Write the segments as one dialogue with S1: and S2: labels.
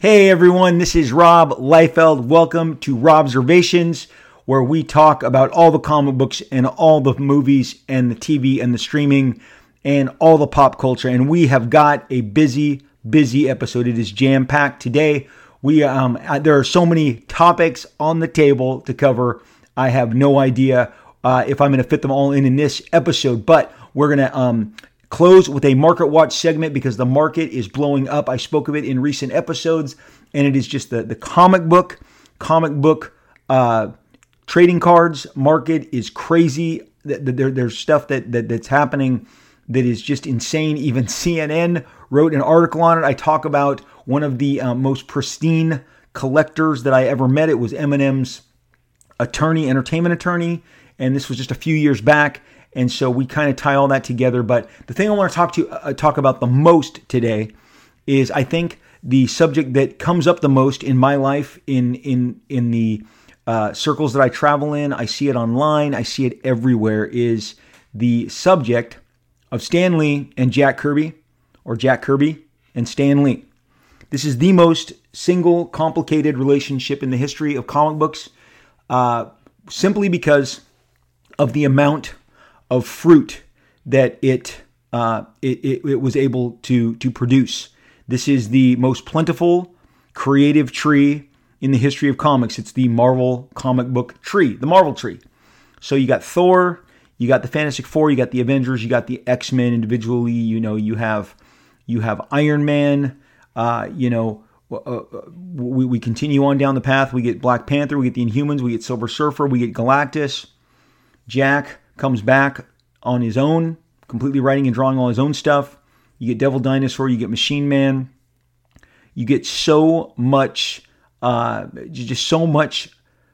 S1: Hey everyone, this is Rob Liefeld. Welcome to Robservations, where we talk about all the comic books and all the movies and the TV and the streaming and all the pop culture. And we have got a busy, busy episode. It is jam packed today. We um, uh, there are so many topics on the table to cover. I have no idea uh, if I'm going to fit them all in in this episode, but we're going to um, close with a market watch segment because the market is blowing up. I spoke of it in recent episodes, and it is just the, the comic book, comic book uh, trading cards market is crazy. There, there's stuff that, that that's happening that is just insane. Even CNN wrote an article on it. I talk about one of the uh, most pristine collectors that I ever met. It was Eminem's attorney, entertainment attorney, and this was just a few years back. And so we kind of tie all that together. But the thing I want to talk to uh, talk about the most today is I think the subject that comes up the most in my life in in in the uh, circles that I travel in. I see it online. I see it everywhere. Is the subject of Stan Lee and Jack Kirby, or Jack Kirby and Stan Lee. This is the most single complicated relationship in the history of comic books, uh, simply because of the amount of fruit that it, uh, it, it, it was able to, to produce. This is the most plentiful creative tree in the history of comics. It's the Marvel comic book tree, the Marvel tree. So you got Thor, you got the Fantastic Four, you got the Avengers, you got the X Men individually. You know, you have you have Iron Man. Uh, you know, uh, uh, we, we continue on down the path. We get Black Panther, we get the Inhumans, we get Silver Surfer, we get Galactus. Jack comes back on his own, completely writing and drawing all his own stuff. You get Devil Dinosaur, you get Machine Man. You get so much, uh, just so much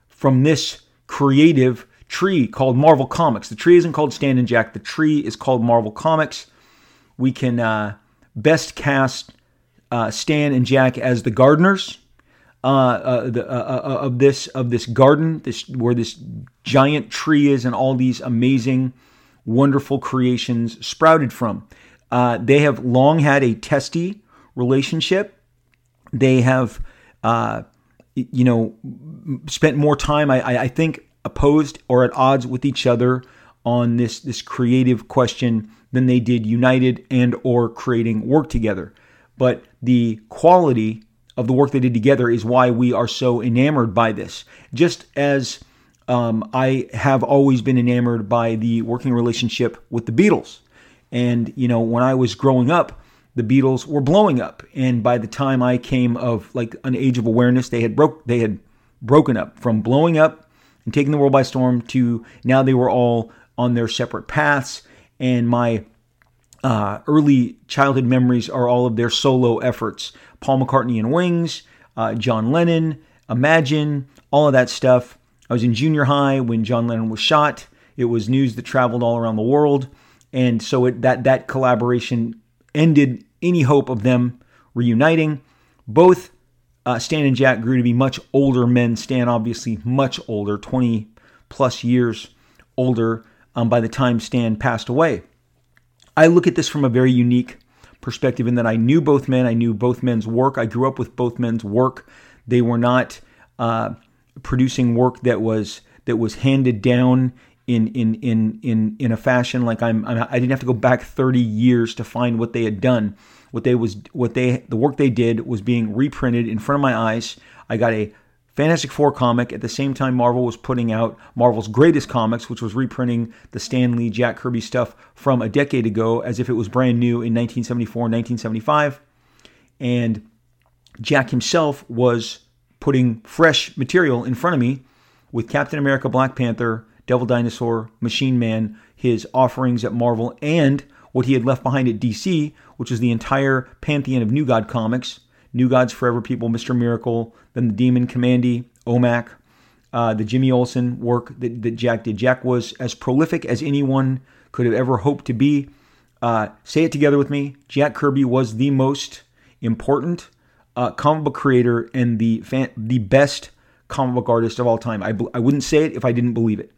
S1: from this creative tree called Marvel Comics. The tree isn't called Stan and Jack, the tree is called Marvel Comics. We can uh, best cast uh, Stan and Jack as the gardeners. Uh, uh, the, uh, uh, of this of this garden, this where this giant tree is, and all these amazing, wonderful creations sprouted from. They have long had a testy relationship. They have, you know, spent more time. I, I think opposed or at odds with each other on this this creative question than they did united and or creating work together. But the quality of the work they did together is why we are so enamored by this. Just as um, I have always been enamored by the working relationship with the Beatles. And, you know, when I was growing up, the Beatles were blowing up. And by the time I came of like an age of awareness, they had broke they had broken up from blowing up and taking the world by storm to now they were all on their separate paths. And my uh, early childhood memories are all of their solo efforts Paul McCartney and Wings, uh, John Lennon, Imagine, all of that stuff. I was in junior high when John Lennon was shot. It was news that traveled all around the world. And so it, that, that collaboration ended any hope of them reuniting. Both uh, Stan and Jack grew to be much older men. Stan, obviously, much older, 20 plus years older um, by the time Stan passed away. I look at this from a very unique perspective in that I knew both men. I knew both men's work. I grew up with both men's work. They were not uh, producing work that was that was handed down in in in in in a fashion like I'm, I'm I didn't have to go back 30 years to find what they had done what they was what they the work they did was being reprinted in front of my eyes. I got a Fantastic Four comic at the same time Marvel was putting out Marvel's greatest comics, which was reprinting the Stan Lee, Jack Kirby stuff from a decade ago as if it was brand new in 1974 and 1975. And Jack himself was putting fresh material in front of me with Captain America, Black Panther, Devil Dinosaur, Machine Man, his offerings at Marvel, and what he had left behind at DC, which is the entire pantheon of New God comics. New Gods Forever People, Mr. Miracle, then the Demon Kamandi, OMAC, uh, the Jimmy Olsen work that, that Jack did. Jack was as prolific as anyone could have ever hoped to be. Uh, say it together with me. Jack Kirby was the most important uh, comic book creator and the fan, the best comic book artist of all time. I, I wouldn't say it if I didn't believe it.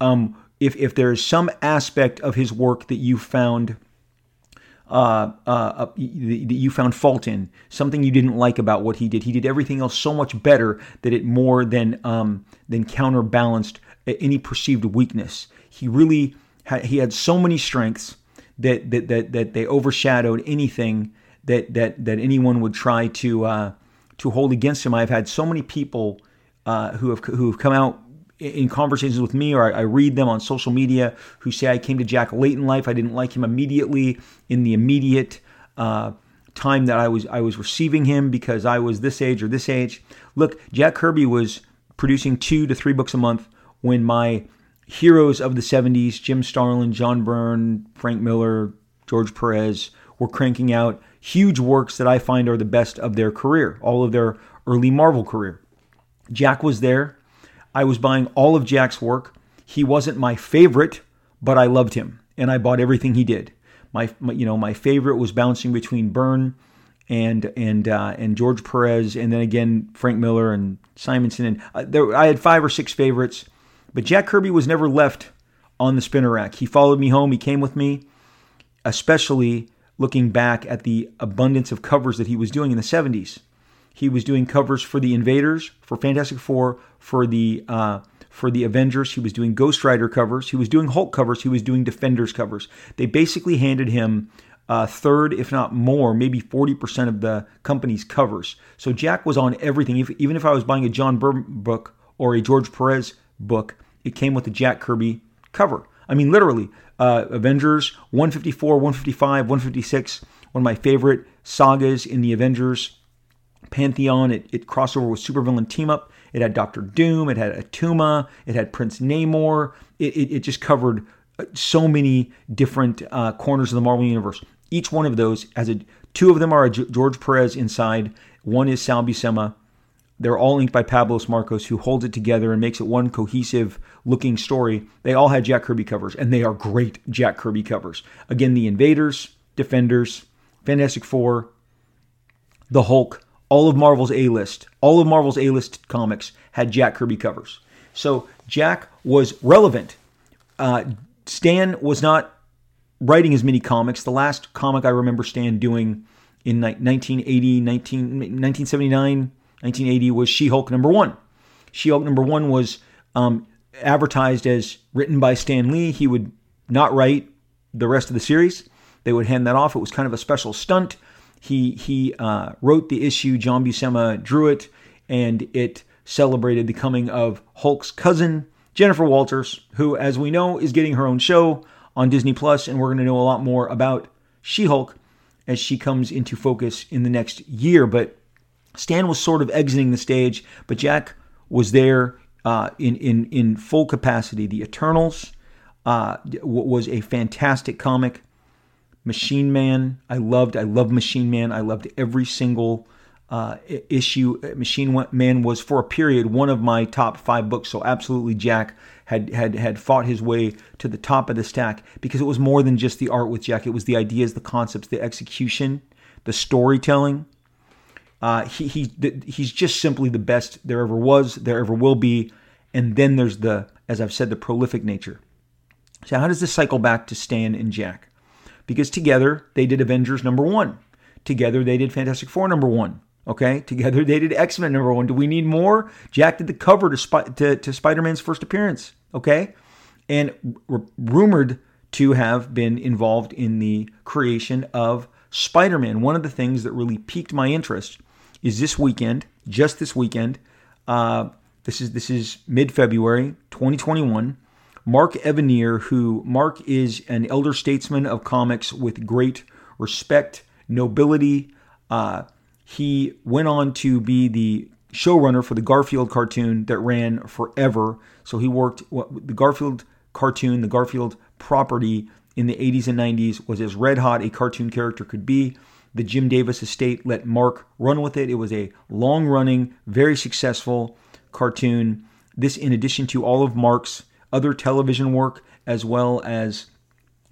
S1: Um, if if there is some aspect of his work that you found uh, uh, that you found fault in, something you didn't like about what he did. He did everything else so much better that it more than um, than counterbalanced any perceived weakness. He really had, he had so many strengths that that that, that they overshadowed anything that that that anyone would try to uh, to hold against him. I've had so many people uh, who have who have come out in conversations with me or I, read them on social media who say I came to Jack late in life. I didn't like him immediately in the immediate uh, time that I was I was receiving him because I was this age or this age. Look, Jack Kirby was producing two to three books a month when my heroes of the 70s, Jim Starlin, John Byrne, Frank Miller, George Perez, were cranking out huge works that I find are the best of their career, all of their early Marvel career. Jack was there I was buying all of Jack's work. He wasn't my favorite, but I loved him and I bought everything he did. My, my you know, my favorite was bouncing between Byrne and and uh, and George Perez, and then again Frank Miller and Simonson. And uh, there, I had five or six favorites, but Jack Kirby was never left on the spinner rack. He followed me home. He came with me, especially looking back at the abundance of covers that he was doing in the 70s. He was doing covers for the Invaders, for Fantastic Four, for the uh, for the Avengers. He was doing Ghost Rider covers. He was doing Hulk covers. He was doing Defenders covers. They basically handed him a third, if not more, maybe 40% of the company's covers. So Jack was on everything. If, even if I was buying a John Byrne book or a George Perez book, it came with a Jack Kirby cover. I mean, literally, uh, Avengers 154, 155, 156, one of my favorite sagas in the Avengers pantheon. It, it crossed over with supervillain team up. It had Doctor Doom. It had Attuma. It had Prince Namor. It, it, it just covered uh, so many different uh, corners of the Marvel universe. Each one of those has a two of them are George Perez inside. One is Sal Buscema. They're all inked by Pablos Marcos, who holds it together and makes it one cohesive looking story. They all had Jack Kirby covers, and they are great Jack Kirby covers. Again, the Invaders, Defenders, Fantastic Four, the Hulk, all of Marvel's A list, all of Marvel's A list comics had Jack Kirby covers. So Jack was relevant. Uh, Stan was not writing as many comics. The last comic I remember Stan doing in 1980, 19, 1979, 1980 was She Hulk number one. She Hulk number one was um, advertised as written by Stan Lee. He would not write the rest of the series. They would hand that off. It was kind of a special stunt. He he uh, wrote the issue. John Buscema drew it, and it celebrated the coming of Hulk's cousin Jennifer Walters, who, as we know, is getting her own show on Disney Plus, and we're going to know a lot more about She-Hulk as she comes into focus in the next year. But Stan was sort of exiting the stage, but Jack was there uh, in in in full capacity. The Eternals uh, was a fantastic comic. Machine Man, I loved. I loved Machine Man. I loved every single uh, issue. Machine Man was for a period one of my top five books. So absolutely, Jack had had had fought his way to the top of the stack because it was more than just the art with Jack. It was the ideas, the concepts, the execution, the storytelling. Uh, he he he's just simply the best there ever was, there ever will be. And then there's the, as I've said, the prolific nature. So how does this cycle back to Stan and Jack? Because together they did Avengers number one. Together they did Fantastic Four number one. Okay, together they did X Men number one. Do we need more? Jack did the cover to, Sp- to, to Spider Man's first appearance. Okay, and r- rumored to have been involved in the creation of Spider Man. One of the things that really piqued my interest is this weekend, just this weekend. Uh, this is this is mid February 2021. Mark Evanier, who Mark is an elder statesman of comics with great respect, nobility. Uh, he went on to be the showrunner for the Garfield cartoon that ran forever. So he worked the Garfield cartoon, the Garfield property in the 80s and 90s was as red hot a cartoon character could be. The Jim Davis estate let Mark run with it. It was a long running, very successful cartoon. This, in addition to all of Mark's other television work, as well as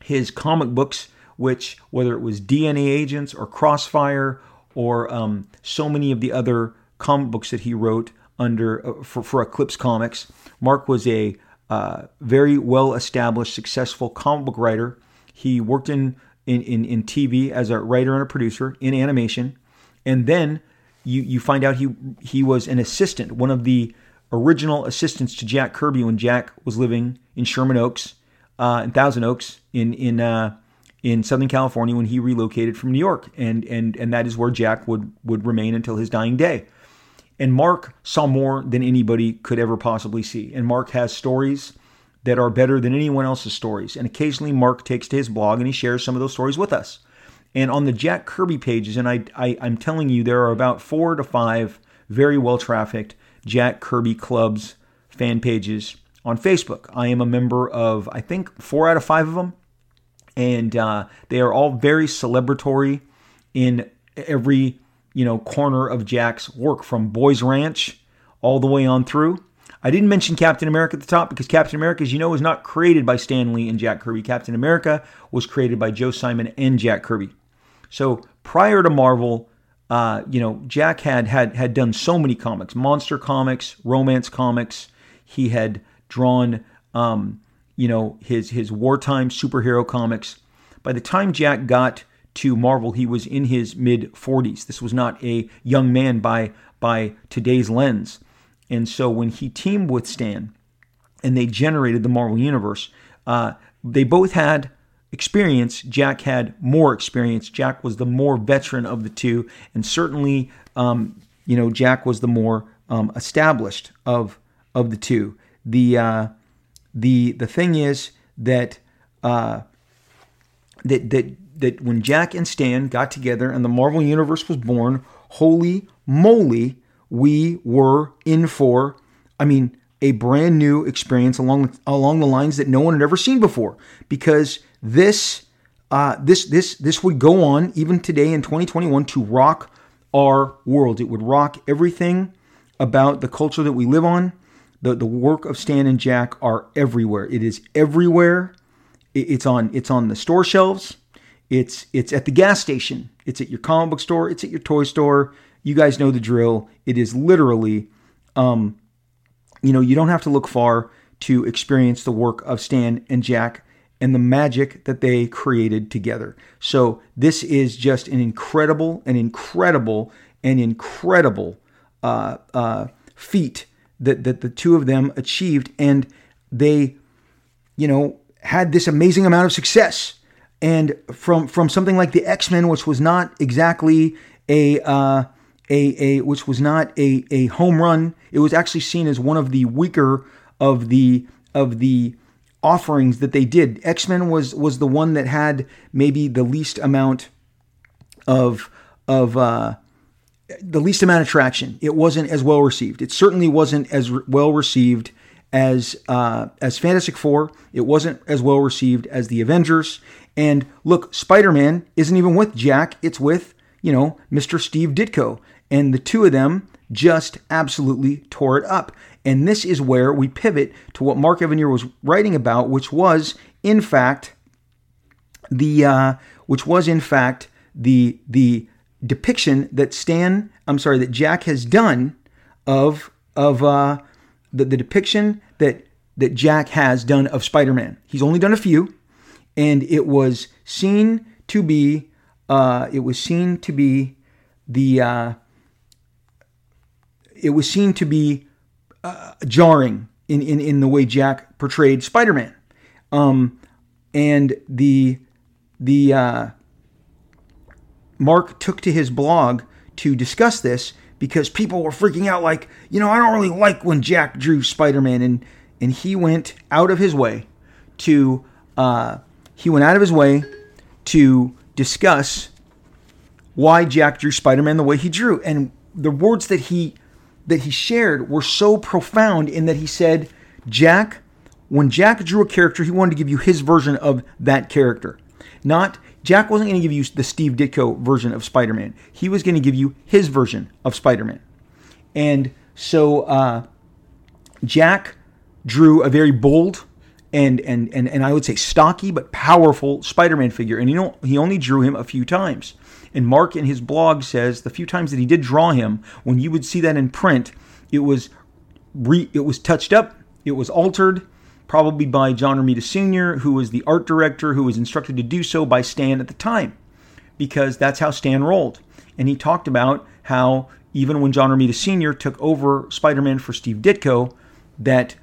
S1: his comic books, which, whether it was DNA Agents or Crossfire or um, so many of the other comic books that he wrote under uh, for, for Eclipse Comics, Mark was a uh, very well established, successful comic book writer. He worked in in, in, in TV as a writer and a producer in animation. And then you, you find out he, he was an assistant, one of the original assistants to Jack Kirby when Jack was living in Sherman Oaks, uh, in Thousand Oaks, in, in, uh, in Southern California when he relocated from New York. And, and, and that is where Jack would, would remain until his dying day. And Mark saw more than anybody could ever possibly see. And Mark has stories that are better than anyone else's stories. And occasionally Mark takes to his blog and he shares some of those stories with us. And on the Jack Kirby pages, and I, I I'm telling you, there are about four to five very well trafficked Jack Kirby clubs fan pages on Facebook. I am a member of I think four out of five of them, and uh, they are all very celebratory in every you know, corner of Jack's work from Boys Ranch all the way on through. I didn't mention Captain America at the top because Captain America, as you know, was not created by Stan Lee and Jack Kirby. Captain America was created by Joe Simon and Jack Kirby. So prior to Marvel, uh, you know, Jack had had had done so many comics, monster comics, romance comics. He had drawn, um, you know, his his wartime superhero comics. By the time Jack got to Marvel, he was in his mid 40s. This was not a young man by by today's lens. And so when he teamed with Stan and they generated the Marvel Universe, uh, they both had experience. Jack had more experience. Jack was the more veteran of the two, and certainly, um, you know, Jack was the more um, established of of the two. The uh, the the thing is that uh, that that that when Jack and Stan got together and the Marvel Universe was born, holy moly, we were in for, I mean, a brand new experience along along the lines that no one had ever seen before. Because this uh, this this this would go on even today in 2021 to rock our world. It would rock everything about the culture that we live on. The, the work of Stan and Jack are everywhere. It is everywhere. It's on it's on the store shelves. It's it's at the gas station. It's at your comic book store. It's at your toy store. You guys know the drill. It is literally, um, you know, you don't have to look far to experience the work of Stan and Jack and the magic that they created together. So this is just an incredible, an incredible, an incredible uh, uh, feat that that the two of them achieved, and they, you know, had this amazing amount of success and from from something like the X Men, which was not exactly a uh, a a which was not a a home run. It was actually seen as one of the weaker of the of the offerings that they did. X Men was was the one that had maybe the least amount of of uh, the least amount of traction. It wasn't as well received. It certainly wasn't as re- well received as uh, as Fantastic Four. It wasn't as well received as the Avengers. And look, Spider Man isn't even with Jack, it's with, you know, Mr. Steve Ditko. And the two of them just absolutely tore it up. And this is where we pivot to what Mark Evanier was writing about, which was, in fact, the uh, which was in fact the the depiction that Stan, I'm sorry, that Jack has done of of uh, the, the depiction that that Jack has done of Spider-Man. He's only done a few, and it was seen to be uh, it was seen to be the uh, it was seen to be uh, jarring in, in in the way Jack portrayed Spider-Man, um, and the the uh, Mark took to his blog to discuss this because people were freaking out like you know I don't really like when Jack drew Spider-Man and and he went out of his way to uh, he went out of his way to discuss why Jack drew Spider-Man the way he drew. And the words that he that he shared were so profound in that he said, Jack, when Jack drew a character, he wanted to give you his version of that character. Not Jack wasn't going to give you the Steve Ditko version of Spider-Man. He was going to give you his version of Spider-Man. And so uh, Jack drew a very bold and and and and I would say stocky but powerful Spider-Man figure. And you know, he only drew him a few times. And Mark in his blog says the few times that he did draw him, when you would see that in print, it was re, it was touched up, it was altered, probably by John Romita Sr., who was the art director, who was instructed to do so by Stan at the time, because that's how Stan rolled. And he talked about how even when John Romita Sr. took over Spider Man for Steve Ditko, that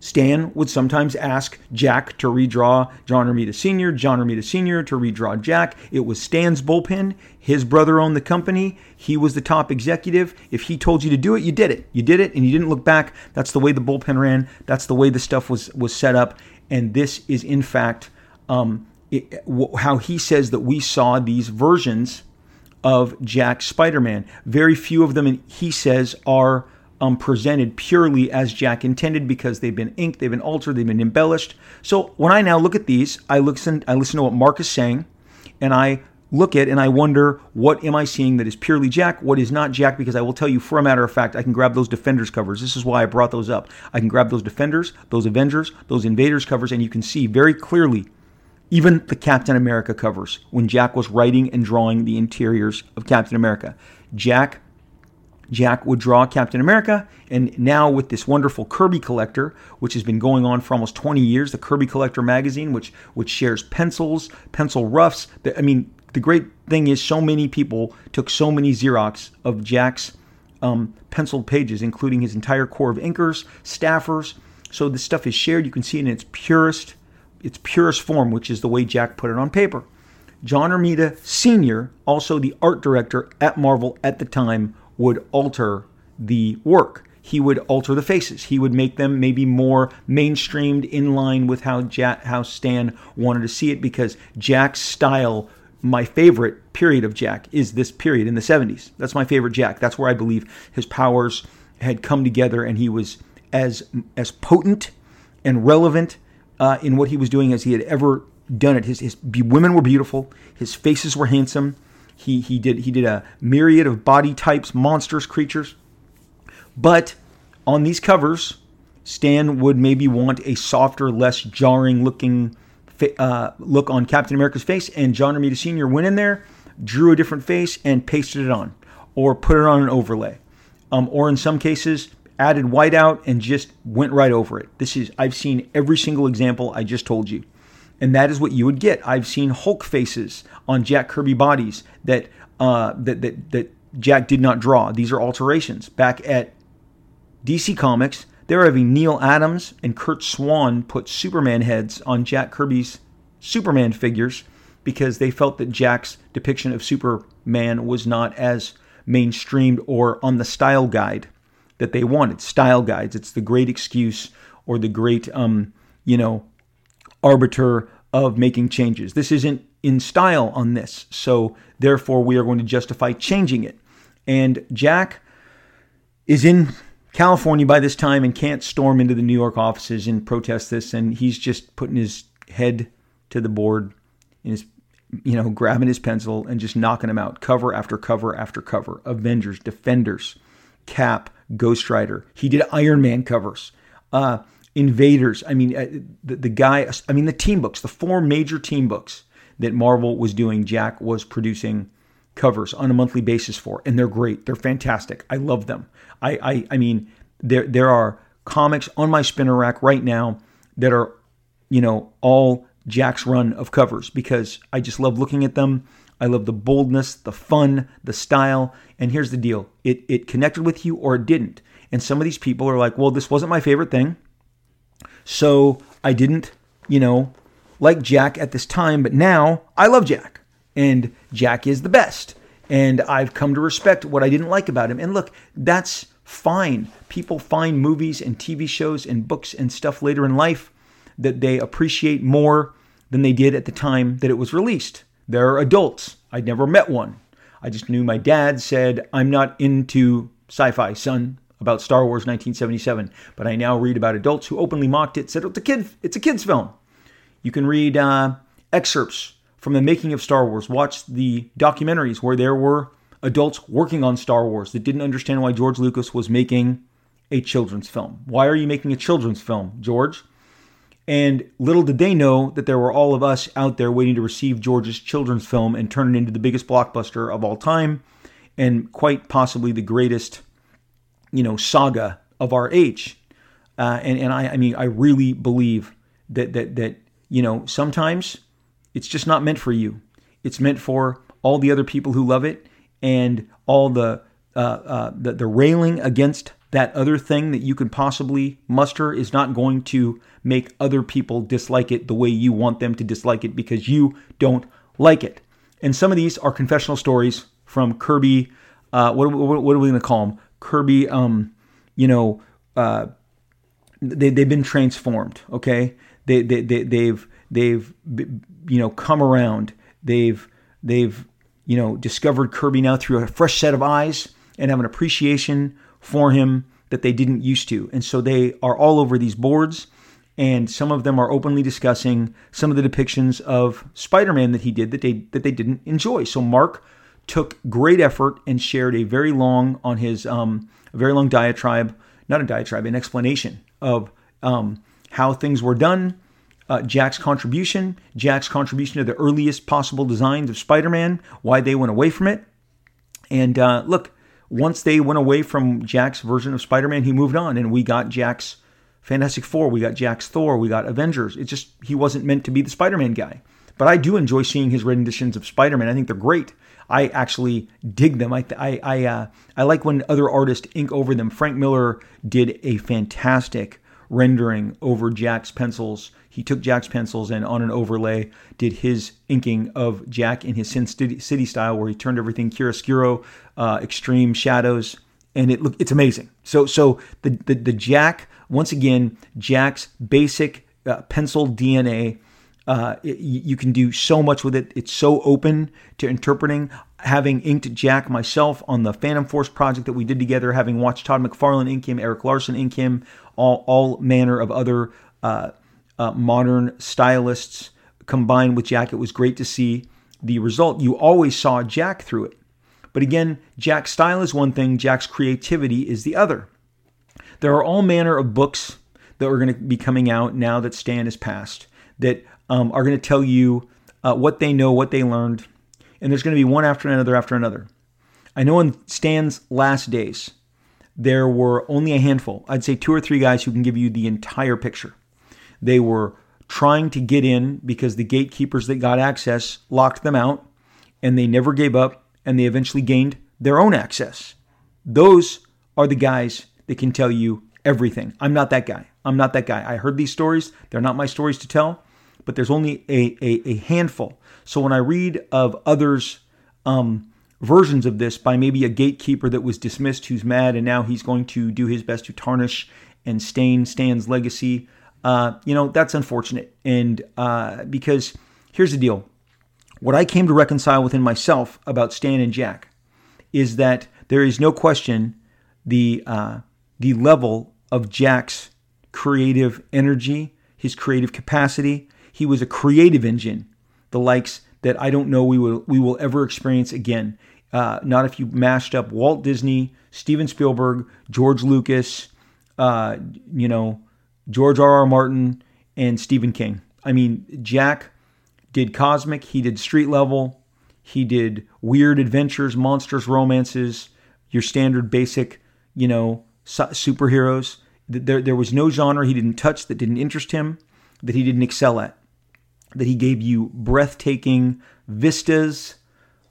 S1: Stan would sometimes ask Jack to redraw John Romita Sr., John Romita Sr. to redraw Jack. It was Stan's bullpen. His brother owned the company. He was the top executive. If he told you to do it, you did it. You did it and you didn't look back. That's the way the bullpen ran. That's the way the stuff was, was set up. And this is, in fact, um, it, how he says that we saw these versions of Jack Spider Man. Very few of them, and he says, are um, presented purely as Jack intended because they've been inked, they've been altered, they've been embellished. So when I now look at these, I listen, I listen to what Mark is saying, and I look at and I wonder what am I seeing that is purely Jack, what is not Jack, because I will tell you for a matter of fact, I can grab those Defenders covers. This is why I brought those up. I can grab those Defenders, those Avengers, those Invaders covers, and you can see very clearly even the Captain America covers when Jack was writing and drawing the interiors of Captain America. Jack Jack would draw Captain America, and now with this wonderful Kirby collector, which has been going on for almost 20 years, the Kirby Collector magazine, which which shares pencils, pencil roughs. I mean, the great thing is, so many people took so many Xerox of Jack's um, penciled pages, including his entire corps of inkers, staffers. So this stuff is shared. You can see it in its purest, its purest form, which is the way Jack put it on paper. John Romita Sr., also the art director at Marvel at the time, would alter the work. He would alter the faces. He would make them maybe more mainstreamed in line with how Jack, how Stan wanted to see it because Jack's style my favorite period of Jack is this period in the 70s. That's my favorite Jack. That's where I believe his powers had come together and he was as as potent and relevant uh, in what he was doing as he had ever done it. His, his women were beautiful. His faces were handsome. He he did he did a myriad of body types, monsters, creatures. But on these covers, Stan would maybe want a softer, less jarring looking uh, look on Captain America's face, and John Romita Sr. went in there, drew a different face, and pasted it on, or put it on an overlay, um, or in some cases added whiteout and just went right over it. This is I've seen every single example I just told you and that is what you would get. I've seen Hulk faces on Jack Kirby bodies that uh, that, that that Jack did not draw. These are alterations. Back at DC Comics, they're having Neal Adams and Curt Swan put Superman heads on Jack Kirby's Superman figures because they felt that Jack's depiction of Superman was not as mainstreamed or on the style guide that they wanted. Style guides. It's the great excuse or the great, um, you know, arbiter of making changes. This isn't in style on this, so therefore we are going to justify changing it. And Jack is in California by this time and can't storm into the New York offices and protest this, and he's just putting his head to the board and is, you know, grabbing his pencil and just knocking them out, cover after cover after cover. Avengers, Defenders, Cap, Ghost Rider. He did Iron Man covers. Uh, Invaders. I mean, uh, the, the guy, I mean, the team books, the four major team books that Marvel was doing, Jack was producing covers on a monthly basis for, and they're great. They're fantastic. I love them. I, I, I mean, there, there are comics on my spinner rack right now that are, you know, all Jack's run of covers because I just love looking at them. I love the boldness, the fun, the style. And here's the deal it, it connected with you or it didn't. And some of these people are like, well, this wasn't my favorite thing. So I didn't, you know, like Jack at this time, but now I love Jack. And Jack is the best. And I've come to respect what I didn't like about him. And look, that's fine. People find movies and TV shows and books and stuff later in life that they appreciate more than they did at the time that it was released. They're adults. I'd never met one. I just knew my dad said, I'm not into sci fi, son about Star Wars 1977, but I now read about adults who openly mocked it, said it's a kid, it's a kids film. You can read uh, excerpts from the making of Star Wars. Watch the documentaries where there were adults working on Star Wars that didn't understand why George Lucas was making a children's film. Why are you making a children's film, George? And little did they know that there were all of us out there waiting to receive George's children's film and turn it into the biggest blockbuster of all time and quite possibly the greatest you know, saga of our age. Uh, and and I, I mean, I really believe that that that you know sometimes it's just not meant for you. It's meant for all the other people who love it and all the uh, uh, the, the railing against that other thing that you could possibly muster is not going to make other people dislike it the way you want them to dislike it because you don't like it. And some of these are confessional stories from Kirby. Uh, what, what, what, are we going to call them? Kirby, um, you know, uh, they, they've been transformed. Okay, they, they, they they've they've you know come around. They've they've you know discovered Kirby now through a fresh set of eyes and have an appreciation for him that they didn't used to. And so they are all over these boards and some of them are openly discussing some of the depictions of Spider-Man that he did that they that they didn't enjoy. So Mark took great effort and shared a very long on his um, a very long diatribe, not a diatribe, an explanation of um, how things were done, uh, Jack's contribution, Jack's contribution to the earliest possible designs of Spider-Man, why they went away from it, and uh, look, once they went away from Jack's version of Spider-Man, he moved on, and we got Jack's Fantastic Four, we got Jack's Thor, we got Avengers. It's just he wasn't meant to be the Spider-Man guy. But I do enjoy seeing his renditions of Spider-Man. I think they're great. I actually dig them. I I I, uh, I like when other artists ink over them. Frank Miller did a fantastic rendering over Jack's pencils. He took Jack's pencils and on an overlay did his inking of Jack in his Sin City style, where he turned everything chiaroscuro, uh, extreme shadows, and it look it's amazing. So so the the, the Jack once again, Jack's basic uh, pencil DNA. Uh, it, you can do so much with it. It's so open to interpreting. Having inked Jack myself on the Phantom Force project that we did together, having watched Todd McFarlane ink him, Erik Larsen ink him, all, all manner of other uh, uh, modern stylists combined with Jack, it was great to see the result. You always saw Jack through it. But again, Jack's style is one thing, Jack's creativity is the other. There are all manner of books that are going to be coming out now that Stan has passed that um, are going to tell you uh, what they know, what they learned, and there's going to be one after another after another. I know in Stan's last days, there were only a handful, I'd say two or three guys who can give you the entire picture. They were trying to get in because the gatekeepers that got access locked them out, and they never gave up, and they eventually gained their own access. Those are the guys that can tell you everything. I'm not that guy. I'm not that guy. I heard these stories. They're not my stories to tell, but there's only a, a, a handful. So when I read of others' um, versions of this by maybe a gatekeeper that was dismissed who's mad and now he's going to do his best to tarnish and stain Stan's legacy, uh, you know, that's unfortunate. And uh, because here's the deal what I came to reconcile within myself about Stan and Jack is that there is no question the uh, the level of Jack's creative energy, his creative capacity. He was a creative engine, the likes that I don't know we will we will ever experience again. Uh, not if you mashed up Walt Disney, Steven Spielberg, George Lucas, uh, you know, George R. R. Martin, and Stephen King. I mean, Jack did cosmic, he did street level, he did weird adventures, monsters, romances, your standard basic, you know, superheroes. There, there was no genre he didn't touch that didn't interest him, that he didn't excel at. That he gave you breathtaking vistas,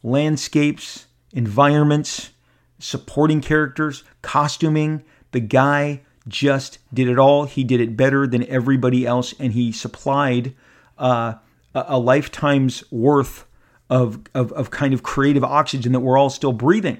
S1: landscapes, environments, supporting characters, costuming. The guy just did it all. He did it better than everybody else, and he supplied uh, a, lifetime's worth of, of, of kind of creative oxygen that we're all still breathing.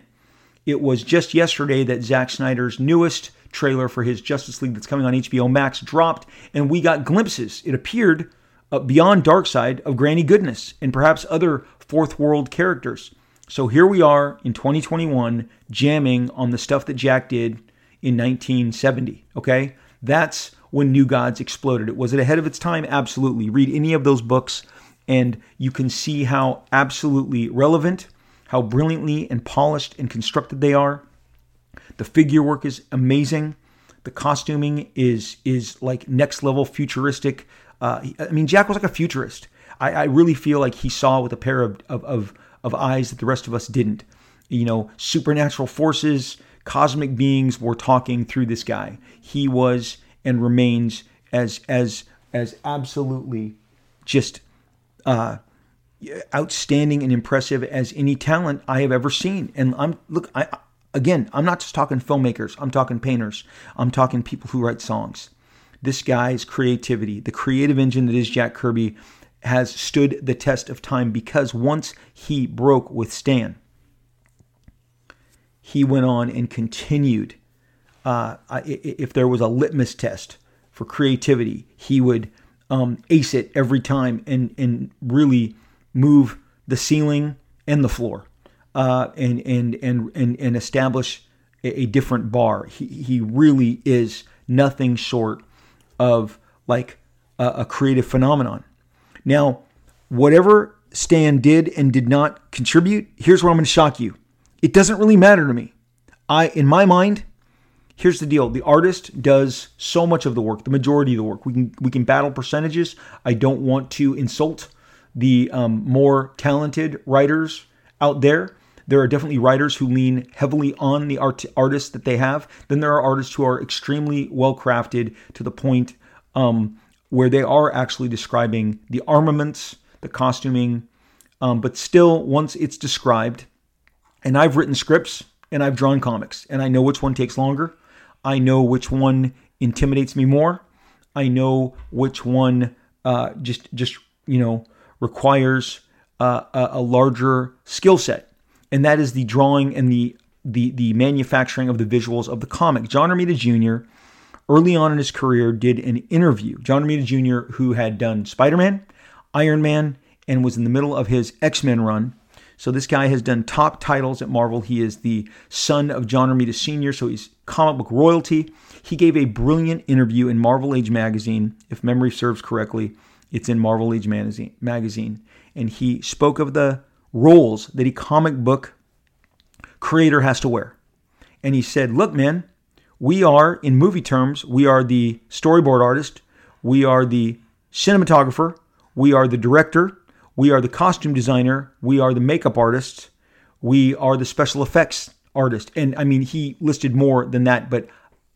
S1: It was just yesterday that Zack Snyder's newest trailer for his Justice League that's coming on HBO Max dropped, and we got glimpses. It appeared uh, beyond Darkseid of Granny Goodness and perhaps other fourth world characters. So here we are in 2021 jamming on the stuff that Jack did in 1970. Okay? That's when New Gods exploded. Was it ahead of its time? Absolutely. Read any of those books and you can see how absolutely relevant how brilliantly and polished and constructed they are. The figure work is amazing. The costuming is is like next level futuristic. Uh, I mean, Jack was like a futurist. I, I really feel like he saw with a pair of, of, of, of eyes that the rest of us didn't. You know, supernatural forces, cosmic beings were talking through this guy. He was and remains as as as absolutely just uh, outstanding and impressive as any talent I have ever seen. And I'm look, I again, I'm not just talking filmmakers. I'm talking painters. I'm talking people who write songs. This guy's creativity, the creative engine that is Jack Kirby, has stood the test of time because once he broke with Stan, he went on and continued. Uh, if there was a litmus test for creativity, he would um, ace it every time and and really move the ceiling and the floor, uh, and and and and and establish a, a different bar. He he really is nothing short of like a, a creative phenomenon. Now, whatever Stan did and did not contribute, here's where I'm going to shock you. It doesn't really matter to me. I, in my mind, here's the deal: the artist does so much of the work, the majority of the work. We can we can battle percentages. I don't want to insult the um, more talented writers out there. There are definitely writers who lean heavily on the art artists that they have. Then there are artists who are extremely well crafted to the point um, where they are actually describing the armaments, the costuming, um, but still, once it's described, and I've written scripts and I've drawn comics, and I know which one takes longer. I know which one intimidates me more. I know which one uh, just just you know requires uh, a, a larger skill set, and that is the drawing and the the the manufacturing of the visuals of the comic. John Romita Jr. early on in his career did an interview. John Romita Jr., who had done Spider Man, Iron Man, and was in the middle of his X Men run. So this guy has done top titles at Marvel. He is the son of John Romita Sr., so he's comic book royalty. He gave a brilliant interview in Marvel Age magazine, if memory serves correctly, it's in Marvel Age magazine. And he spoke of the roles that a comic book creator has to wear. And he said, Look, man, we are, in movie terms, we are the storyboard artist, we are the cinematographer, we are the director, we are the costume designer, we are the makeup artist, we are the special effects artist. And I mean, he listed more than that, but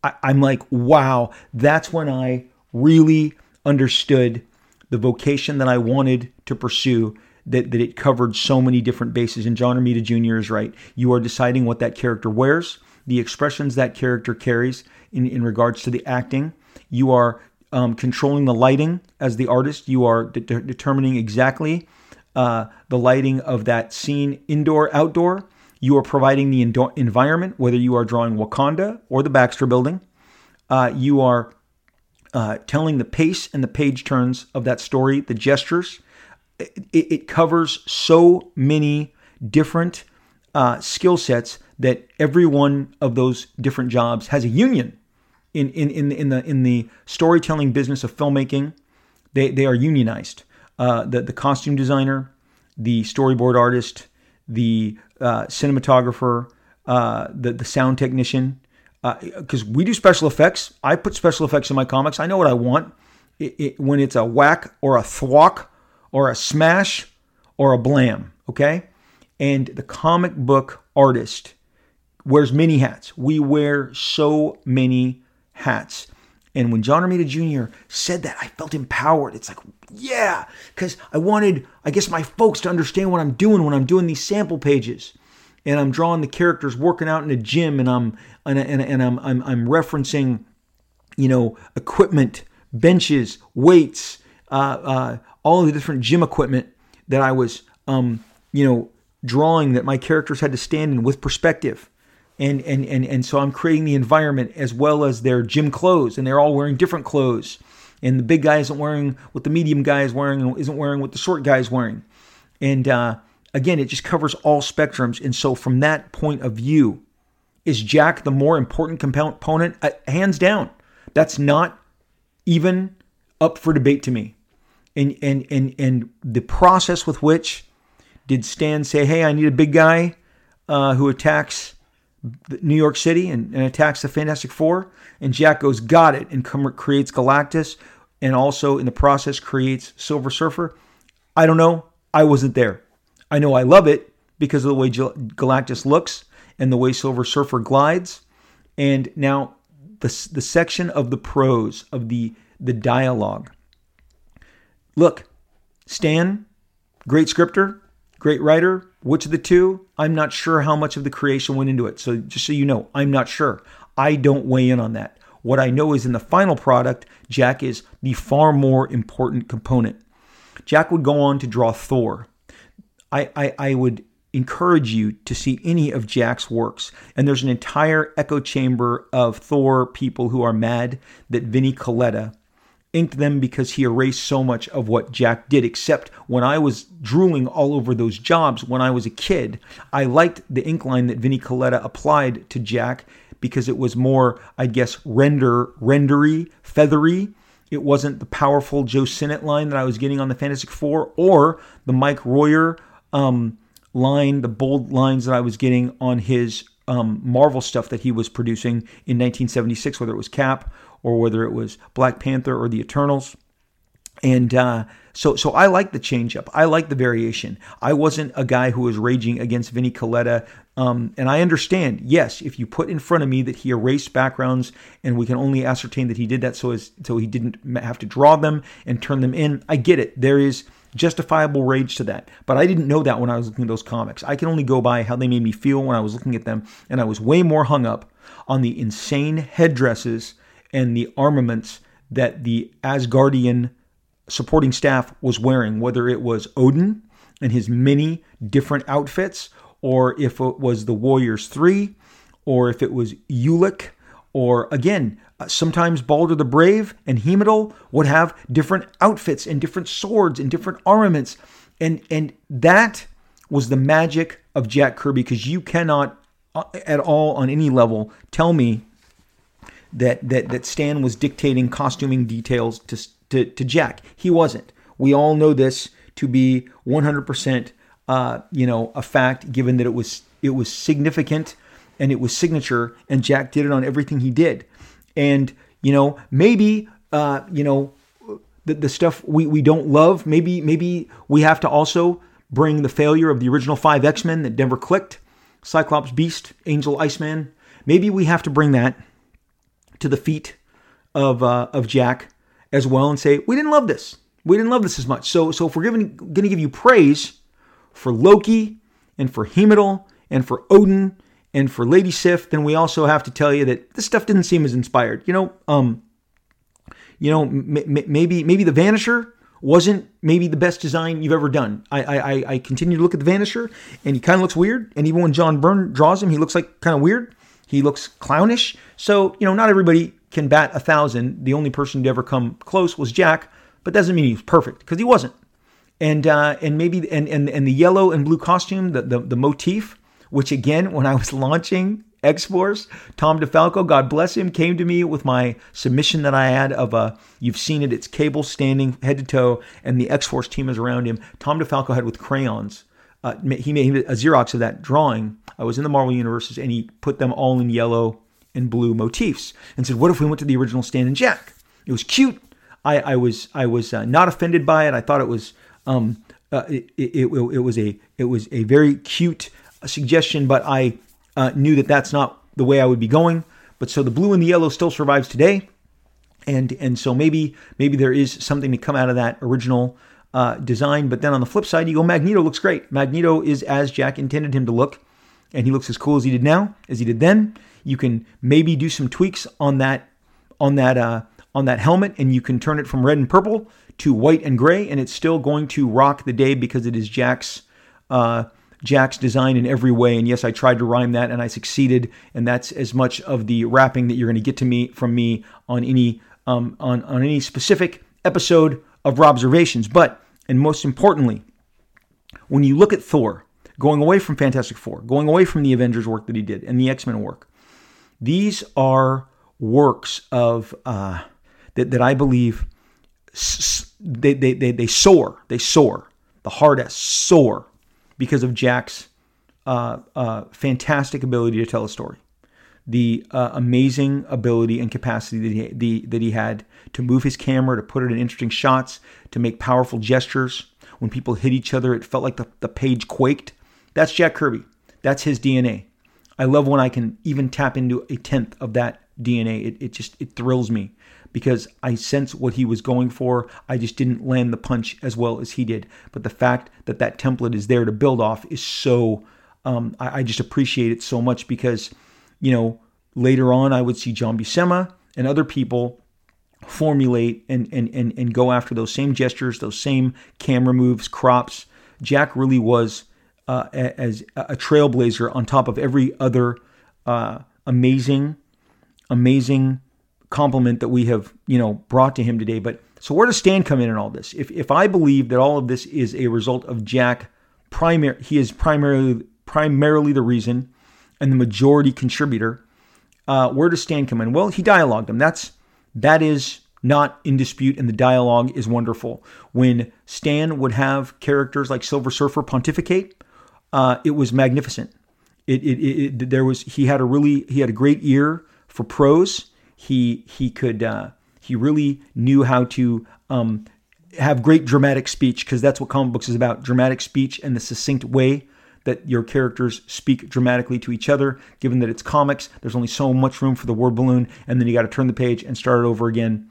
S1: I, I'm like, wow, that's when I really understood the vocation that I wanted to pursue, that, that it covered so many different bases. And John Romita Jr. is right. You are deciding what that character wears, the expressions that character carries in, in regards to the acting. You are um, controlling the lighting as the artist. You are de- determining exactly uh, the lighting of that scene, indoor, outdoor. You are providing the indo- environment, whether you are drawing Wakanda or the Baxter Building. Uh, you are uh, telling the pace and the page turns of that story, the gestures. It, it covers so many different uh, skill sets that every one of those different jobs has a union in, in, in, in the in the storytelling business of filmmaking. They, they are unionized. Uh, the, the costume designer, the storyboard artist, the uh, cinematographer, uh, the, the sound technician, because uh, we do special effects. I put special effects in my comics. I know what I want. It, it, when it's a whack or a thwack or a smash or a blam, okay? And the comic book artist wears many hats. We wear so many hats. And when John Romita Jr. said that, I felt empowered. It's like, yeah, because I wanted, I guess, my folks to understand what I'm doing when I'm doing these sample pages and I'm drawing the characters working out in a gym, and I'm and, and, and I'm, I'm I'm referencing, you know, equipment, benches, weights, uh, uh, all the different gym equipment that I was, um, you know, drawing that my characters had to stand in with perspective. And, and, and, and so I'm creating the environment as well as their gym clothes, and they're all wearing different clothes. And the big guy isn't wearing what the medium guy is wearing, and isn't wearing what the short guy is wearing. And uh, again, it just covers all spectrums. And so, from that point of view, is Jack the more important component? Uh, hands down. That's not even up for debate to me. And, and, and, and the process with which did Stan say, hey, I need a big guy uh, who attacks New York City and, and, attacks the Fantastic Four? And Jack goes, got it, and creates Galactus and also in the process creates Silver Surfer. I don't know. I wasn't there. I know I love it because of the way Galactus looks and the way Silver Surfer glides. And now the, the section of the prose, of the, the dialogue. Look, Stan, great scripter, great writer. Which of the two? I'm not sure how much of the creation went into it. So just so you know, I'm not sure. I don't weigh in on that. What I know is in the final product, Jack is the far more important component. Jack would go on to draw Thor. I, I, I would encourage you to see any of Jack's works. And there's an entire echo chamber of Thor people who are mad that Vinnie Colletta inked them because he erased so much of what Jack did. Except when I was drooling all over those jobs when I was a kid, I liked the ink line that Vinnie Colletta applied to Jack because it was more, I guess, render, rendery, feathery. It wasn't the powerful Joe Sinnott line that I was getting on the Fantastic Four or the Mike Royer um, line, the bold lines that I was getting on his um, Marvel stuff that he was producing in 1976, whether it was Cap or whether it was Black Panther or the Eternals. And uh, so, so I like the change up. I like the variation. I wasn't a guy who was raging against Vinnie Colletta, Um, and I understand, yes, if you put in front of me that he erased backgrounds and we can only ascertain that he did that so as so he didn't have to draw them and turn them in, I get it. There is justifiable rage to that. But I didn't know that when I was looking at those comics. I can only go by how they made me feel when I was looking at them, and I was way more hung up on the insane headdresses and the armaments that the Asgardian supporting staff was wearing, whether it was Odin and his many different outfits, or if it was the Warriors 3, or if it was Ulik, or again, uh, sometimes Balder the Brave and Heimdall would have different outfits and different swords and different armaments. And, and that was the magic of Jack Kirby because you cannot uh, at all on any level tell me that, that, that Stan was dictating costuming details to, to, to Jack. He wasn't. We all know this to be 100%, uh, you know, a fact, given that it was it was significant and it was signature, and Jack did it on everything he did. And you know, maybe uh, you know the, the stuff we, we don't love. Maybe maybe we have to also bring the failure of the original five X Men that never clicked, Cyclops, Beast, Angel, Iceman. Maybe we have to bring that to the feet of uh, of Jack as well and say we didn't love this. We didn't love this as much. So so if we're going to give you praise for Loki and for Heimdall and for Odin and for Lady Sif, then we also have to tell you that this stuff didn't seem as inspired. You know, um, you know, m- m- maybe maybe the Vanisher wasn't maybe the best design you've ever done. I I, I continue to look at the Vanisher, and he kind of looks weird. And even when John Byrne draws him, he looks like kind of weird. He looks clownish. So you know, not everybody can bat a thousand. The only person to ever come close was Jack, but doesn't mean he was perfect because he wasn't. And uh, and maybe and, and and the yellow and blue costume, the the, the motif, which again, when I was launching X Force, Tom DeFalco, God bless him, came to me with my submission that I had of a. You've seen it. It's Cable standing head to toe, and the X Force team is around him. Tom DeFalco had with crayons. Uh, he made a Xerox of that drawing. I was in the Marvel universes, and he put them all in yellow and blue motifs and said, "What if we went to the original Stan and Jack?" It was cute. I, I was I was uh, not offended by it. I thought it was um, uh, it, it, it, it, was a it was a very cute suggestion, but I uh, knew that that's not the way I would be going. But so the blue and the yellow still survives today, and and so maybe maybe there is something to come out of that original uh, design. But then on the flip side, you go Magneto looks great. Magneto is as Jack intended him to look, and he looks as cool as he did now as he did then. You can maybe do some tweaks on that on that uh, on that helmet, and you can turn it from red and purple to white and gray, and it's still going to rock the day because it is Jack's uh, Jack's design in every way. And yes, I tried to rhyme that, and I succeeded. And that's as much of the rapping that you're going to get to me from me on any um, on on any specific episode of Robservations. But and most importantly, when you look at Thor, going away from Fantastic Four, going away from the Avengers work that he did and the X Men work, these are works of uh, that, that I believe they, they, they, they soar. They soar. The hardest soar because of Jack's uh, uh, fantastic ability to tell a story, the uh, amazing ability and capacity that he, the, that he had to move his camera, to put it in interesting shots, to make powerful gestures. When people hit each other, it felt like the, the page quaked. That's Jack Kirby. That's his DNA. I love when I can even tap into a tenth of that DNA. It, it just it thrills me because I sense what he was going for. I just didn't land the punch as well as he did. But the fact that that template is there to build off is so. Um, I, I, just appreciate it so much because, you know, later on I would see John Buscema and other people formulate and and and and go after those same gestures, those same camera moves, crops. Jack really was uh, as a trailblazer on top of every other uh, amazing, amazing compliment that we have, you know, brought to him today. But so where does Stan come in in all this? If if I believe that all of this is a result of Jack, primary, he is primarily primarily the reason and the majority contributor. Uh, where does Stan come in? Well, he dialogued them. That's that is not in dispute, and the dialogue is wonderful. When Stan would have characters like Silver Surfer pontificate, uh, it was magnificent. It, it, it, there was he had a really he had a great ear for prose. He he could uh, he really knew how to um, have great dramatic speech because that's what comic books is about: dramatic speech and the succinct way that your characters speak dramatically to each other. Given that it's comics, there's only so much room for the word balloon, and then you got to turn the page and start it over again.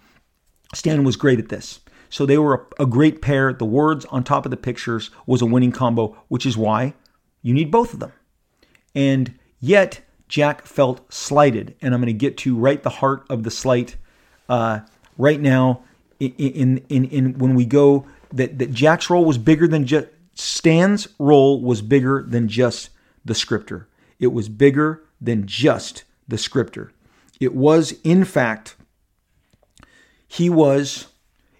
S1: Stan was great at this. So they were a, a great pair. The words on top of the pictures was a winning combo, which is why you need both of them. And yet, Jack felt slighted. And I'm going to get to right the heart of the slight uh, right now. In, in, in, in when we go, that, that Jack's role was bigger than just Stan's role was bigger than just the scripter. It was bigger than just the scripter. It was, in fact, he was,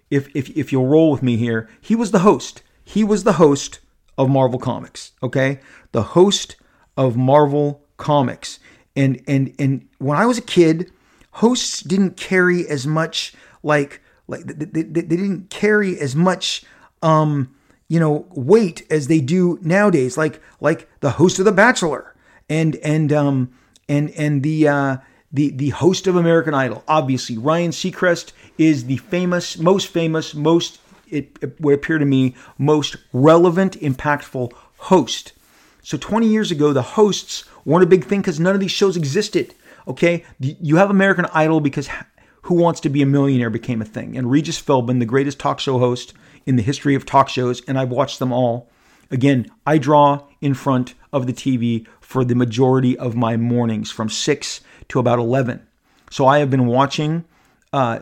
S1: if, if, if you'll roll with me here, he was the host. He was the host of Marvel Comics, okay? The host of Marvel Comics. And and and when I was a kid, hosts didn't carry as much like like they, they, they didn't carry as much um you know weight as they do nowadays like like the host of the bachelor and and um and and the uh the the host of American Idol obviously Ryan Seacrest is the famous most famous most it, it would appear to me most relevant, impactful host. So 20 years ago, the hosts weren't a big thing because none of these shows existed. Okay, you have American Idol because Who Wants to Be a Millionaire became a thing, and Regis Philbin, the greatest talk show host in the history of talk shows, and I've watched them all. Again, I draw in front of the TV for the majority of my mornings from 6 to about 11. So I have been watching uh,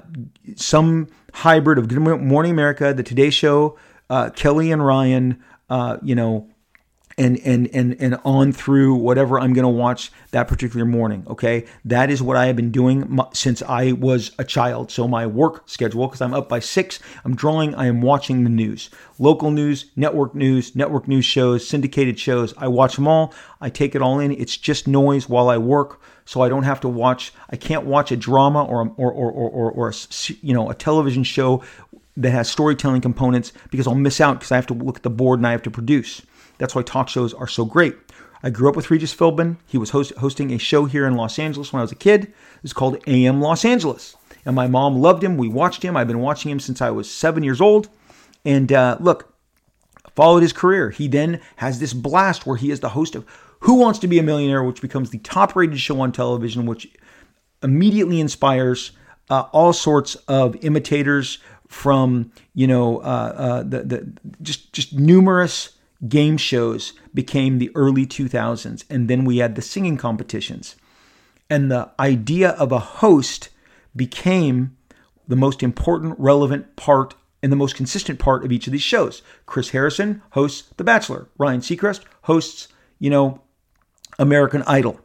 S1: some hybrid of Good Morning America, The Today Show, uh, Kelly and Ryan, uh, you know, and and and and on through whatever I'm going to watch that particular morning. Okay, that is what I have been doing since I was a child. So my work schedule, because I'm up by six, I'm drawing, I am watching the news, local news, network news, network news shows, syndicated shows. I watch them all. I take it all in. It's just noise while I work so I don't have to watch. I can't watch a drama or or or or, or, or a, you know a television show that has storytelling components because I'll miss out because I have to look at the board and I have to produce. That's why talk shows are so great. I grew up with Regis Philbin. He was host, hosting a show here in Los Angeles when I was a kid. It was called AM Los Angeles. And my mom loved him. We watched him. I've been watching him since I was seven years old. And uh, look, followed his career. He then has this blast where he is the host of who Wants to Be a Millionaire, which becomes the top rated show on television, which immediately inspires uh, all sorts of imitators from, you know, uh, uh, the, the, just, just numerous game shows became the early 2000s. And then we had the singing competitions. And the idea of a host became the most important, relevant part and the most consistent part of each of these shows. Chris Harrison hosts The Bachelor. Ryan Seacrest hosts, you know, American Idol,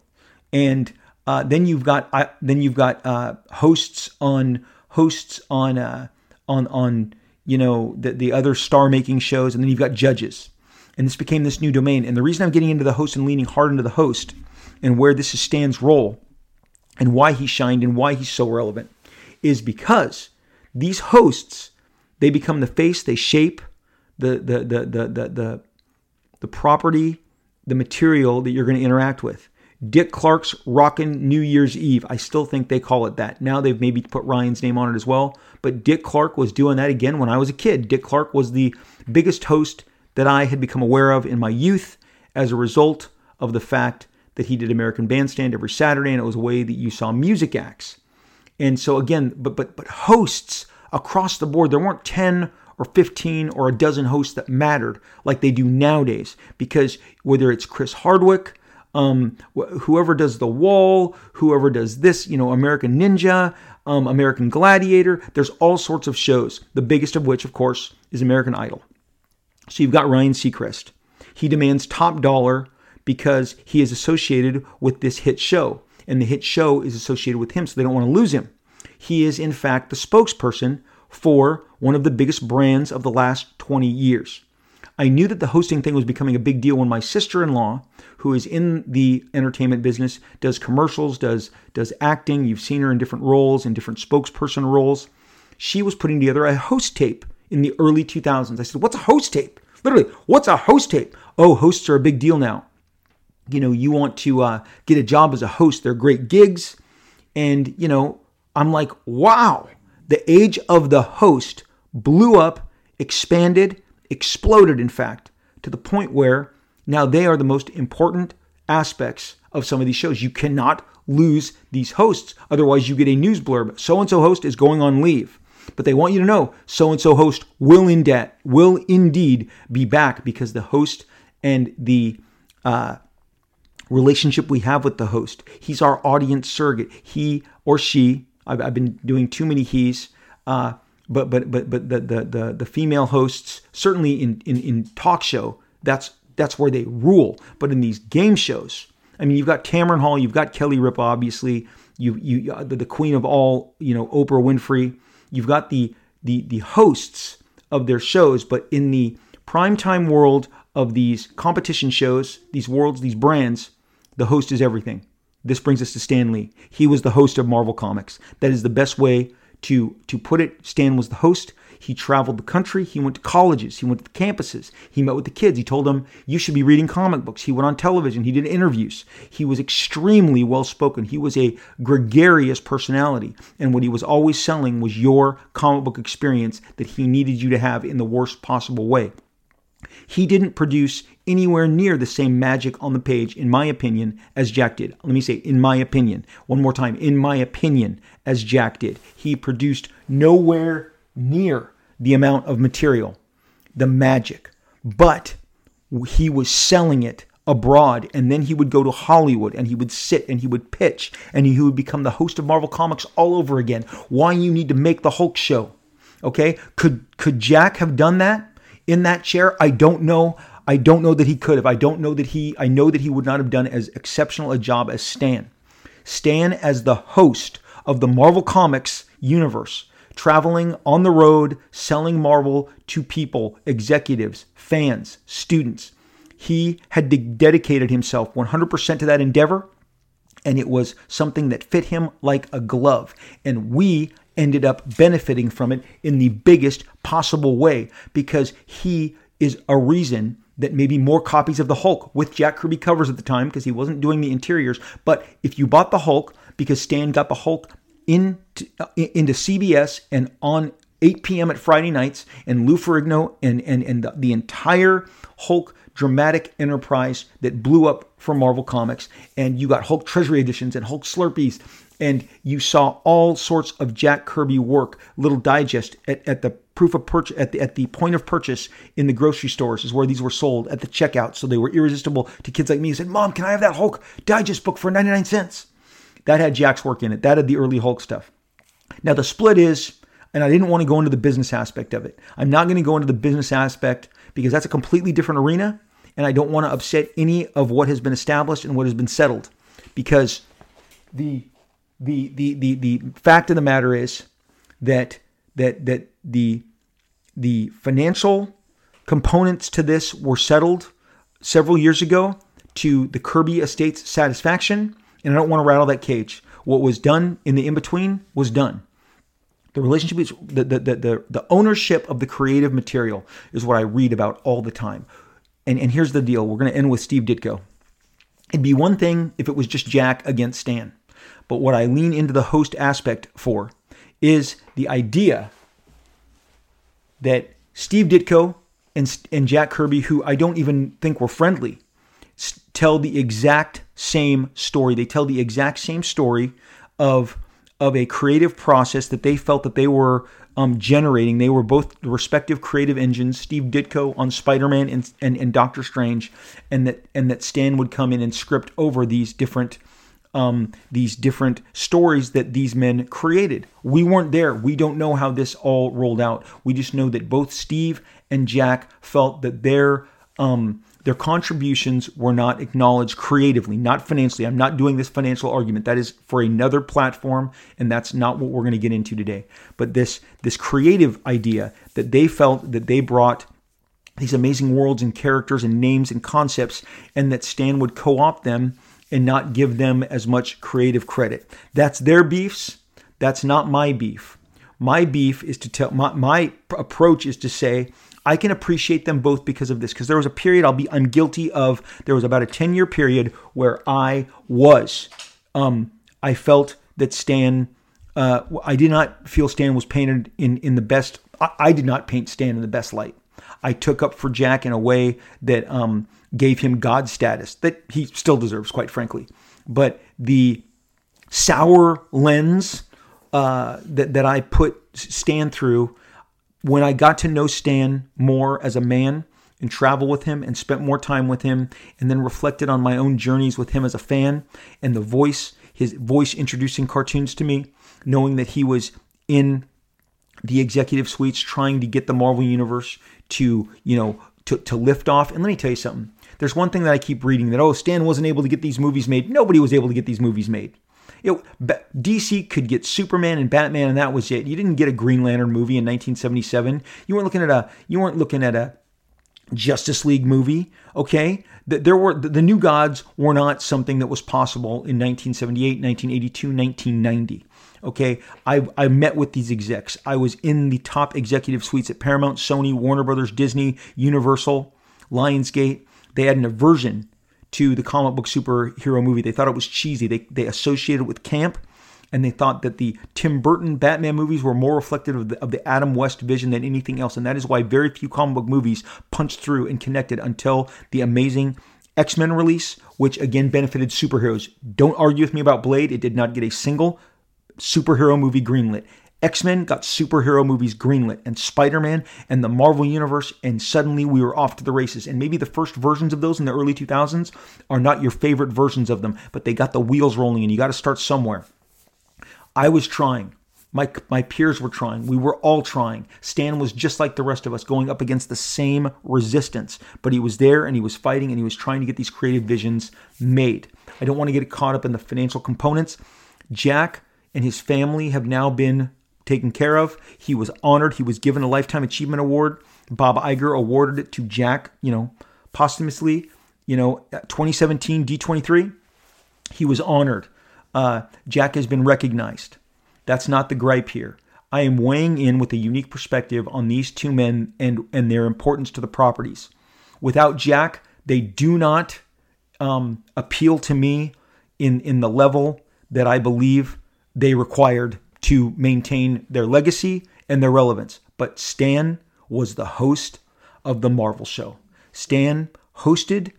S1: and uh, then you've got uh, then you've got uh, hosts on hosts on uh, on on you know the the other star making shows, and then you've got judges, and this became this new domain. And the reason I'm getting into the host and leaning hard into the host, and where this is Stan's role, and why he shined and why he's so relevant, is because these hosts they become the face, they shape the the the the the the, the property the material that you're going to interact with. Dick Clark's Rockin' New Year's Eve. I still think they call it that. Now they've maybe put Ryan's name on it as well. But Dick Clark was doing that again when I was a kid. Dick Clark was the biggest host that I had become aware of in my youth as a result of the fact that he did American Bandstand every Saturday, and it was a way that you saw music acts. And so again, but but but hosts across the board, there weren't 10 or 15 or a dozen hosts that mattered like they do nowadays. Because whether it's Chris Hardwick, um, whoever does The Wall, whoever does this, you know, American Ninja, um, American Gladiator, there's all sorts of shows. The biggest of which, of course, is American Idol. So you've got Ryan Seacrest. He demands top dollar because he is associated with this hit show, and the hit show is associated with him, so they don't want to lose him. He is, in fact, the spokesperson for one of the biggest brands of the last 20 years. I knew that the hosting thing was becoming a big deal when my sister-in-law, who is in the entertainment business, does commercials, does does acting. You've seen her in different roles, in different spokesperson roles. She was putting together a host tape in the early 2000s. I said, "What's a host tape?" Literally, what's a host tape? Oh, hosts are a big deal now. You know, you want to uh, get a job as a host. They're great gigs, and you know, I'm like, wow, the age of the host blew up, expanded, exploded, in fact, to the point where now they are the most important aspects of some of these shows. You cannot lose these hosts. Otherwise, you get a news blurb. So and so host is going on leave. But they want you to know so and so host will in debt, will indeed be back because the host and the uh, relationship we have with the host, he's our audience surrogate. He or she I've, I've been doing too many he's. Uh, but but but but the, the the the female hosts certainly in, in in talk show that's that's where they rule. But in these game shows, I mean, you've got Cameron Hall, you've got Kelly Ripa, obviously, you you uh, the, the queen of all, you know, Oprah Winfrey. You've got the the the hosts of their shows, but in the primetime world of these competition shows, these worlds, these brands, the host is everything. This brings us to Stan Lee. He was the host of Marvel Comics. That is the best way to, to put it. Stan was the host. He traveled the country. He went to colleges. He went to the campuses. He met with the kids. He told them, You should be reading comic books. He went on television. He did interviews. He was extremely well spoken. He was a gregarious personality. And what he was always selling was your comic book experience that he needed you to have in the worst possible way. He didn't produce anywhere near the same magic on the page, in my opinion, as Jack did. Let me say, in my opinion, one more time, in my opinion, as Jack did. He produced nowhere near the amount of material, the magic, but he was selling it abroad and then he would go to Hollywood and he would sit and he would pitch and he would become the host of Marvel Comics all over again. Why you need to make the Hulk show. Okay? Could could Jack have done that in that chair? I don't know. I don't know that he could have. I don't know that he, I know that he would not have done as exceptional a job as Stan. Stan, as the host of the Marvel Comics universe, traveling on the road, selling Marvel to people, executives, fans, students. He had de- dedicated himself 100% to that endeavor, and it was something that fit him like a glove. And we ended up benefiting from it in the biggest possible way because he is a reason that maybe more copies of the Hulk with Jack Kirby covers at the time because he wasn't doing the interiors. But if you bought the Hulk because Stan got the Hulk into, uh, into CBS and on 8 p.m. at Friday nights, and Lou Ferrigno and, and, and the, the entire Hulk dramatic enterprise that blew up for Marvel Comics, and you got Hulk Treasury editions and Hulk Slurpees and you saw all sorts of Jack Kirby work, little digest at, at the proof of purchase at the at the point of purchase in the grocery stores is where these were sold at the checkout, so they were irresistible to kids like me who said, "Mom, can I have that Hulk digest book for 99 cents?" That had Jack's work in it. That had the early Hulk stuff. Now the split is, and I didn't want to go into the business aspect of it. I'm not going to go into the business aspect because that's a completely different arena, and I don't want to upset any of what has been established and what has been settled because the the the the the fact of the matter is that that that the the financial components to this were settled several years ago to the Kirby estate's satisfaction, and I don't want to rattle that cage. What was done in the in between was done. The relationship the, the, the, the ownership of the creative material is what I read about all the time. And, and here's the deal we're going to end with Steve Ditko. It'd be one thing if it was just Jack against Stan. But what I lean into the host aspect for is the idea that Steve Ditko and, and Jack Kirby, who I don't even think were friendly, tell the exact same story. They tell the exact same story of of a creative process that they felt that they were um, generating. They were both respective creative engines. Steve Ditko on Spider-Man and, and, and Doctor Strange, and that and that Stan would come in and script over these different um, these different stories that these men created. We weren't there. We don't know how this all rolled out. We just know that both Steve and Jack felt that their um, their contributions were not acknowledged creatively, not financially. I'm not doing this financial argument. That is for another platform, and that's not what we're going to get into today. But this this creative idea that they felt that they brought these amazing worlds and characters and names and concepts, and that Stan would co-opt them and not give them as much creative credit. That's their beefs. That's not my beef. My beef is to tell my, my approach is to say I can appreciate them both because of this. Because there was a period I'll be I'm guilty of. There was about a 10 year period where I was. Um, I felt that Stan. Uh, I did not feel Stan was painted in in the best. I, I, did not paint Stan in the best light. I took up for Jack in a way that um, gave him God status that he still deserves, quite frankly. But the sour lens uh, that that I put Stan through when I got to know Stan more as a man and travel with him and spent more time with him and then reflected on my own journeys with him as a fan and the voice his voice introducing cartoons to me knowing that he was in the executive suites trying to get the Marvel universe to you know to, to lift off. And let me tell you something. There's one thing that I keep reading that oh Stan wasn't able to get these movies made. Nobody was able to get these movies made DC could get Superman and Batman, and that was it. You didn't get a Green Lantern movie in 1977. You weren't looking at a you weren't looking at a Justice League movie. Okay, there were the New Gods were not something that was possible in 1978, 1982, 1990. Okay, I, I met with these execs. I was in the top executive suites at Paramount, Sony, Warner Brothers, Disney, Universal, Lionsgate. They had an aversion to the comic book superhero movie. They thought it was cheesy. They, they associated it with camp, and they thought that the Tim Burton Batman movies were more reflective of the, of the Adam West vision than anything else. And that is why very few comic book movies punched through and connected until the amazing X Men release, which again benefited superheroes. Don't argue with me about Blade. It did not get a single superhero movie greenlit. X Men got superhero movies greenlit, and Spider Man and the Marvel Universe, and suddenly we were off to the races. And maybe the first versions of those in the early 2000s are not your favorite versions of them, but they got the wheels rolling, and you got to start somewhere. I was trying. My, my peers were trying. We were all trying. Stan was just like the rest of us, going up against the same resistance. But he was there and he was fighting and he was trying to get these creative visions made. I don't want to get caught up in the financial components. Jack and his family have now been taken care of. He was honored. He was given a Lifetime Achievement Award. Bob Iger awarded it to Jack, you know, posthumously. You know, 2017 D23, he was honored. Uh, Jack has been recognized. That's not the gripe here. I am weighing in with a unique perspective on these two men and, and their importance to the properties. Without Jack, they do not um, appeal to me in, in the level that I believe they required to maintain their legacy and their relevance. But Stan was the host of the Marvel show. Stan hosted,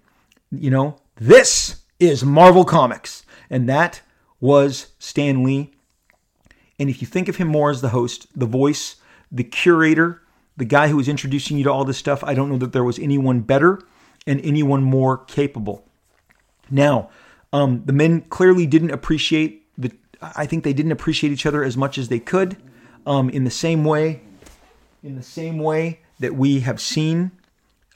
S1: you know, this is Marvel Comics. And that was Stan Lee. And if you think of him more as the host, the voice, the curator, the guy who was introducing you to all this stuff, I don't know that there was anyone better and anyone more capable. Now, um, the men clearly didn't appreciate I think they didn't appreciate each other as much as they could. Um, in the same way, in the same way that we have seen,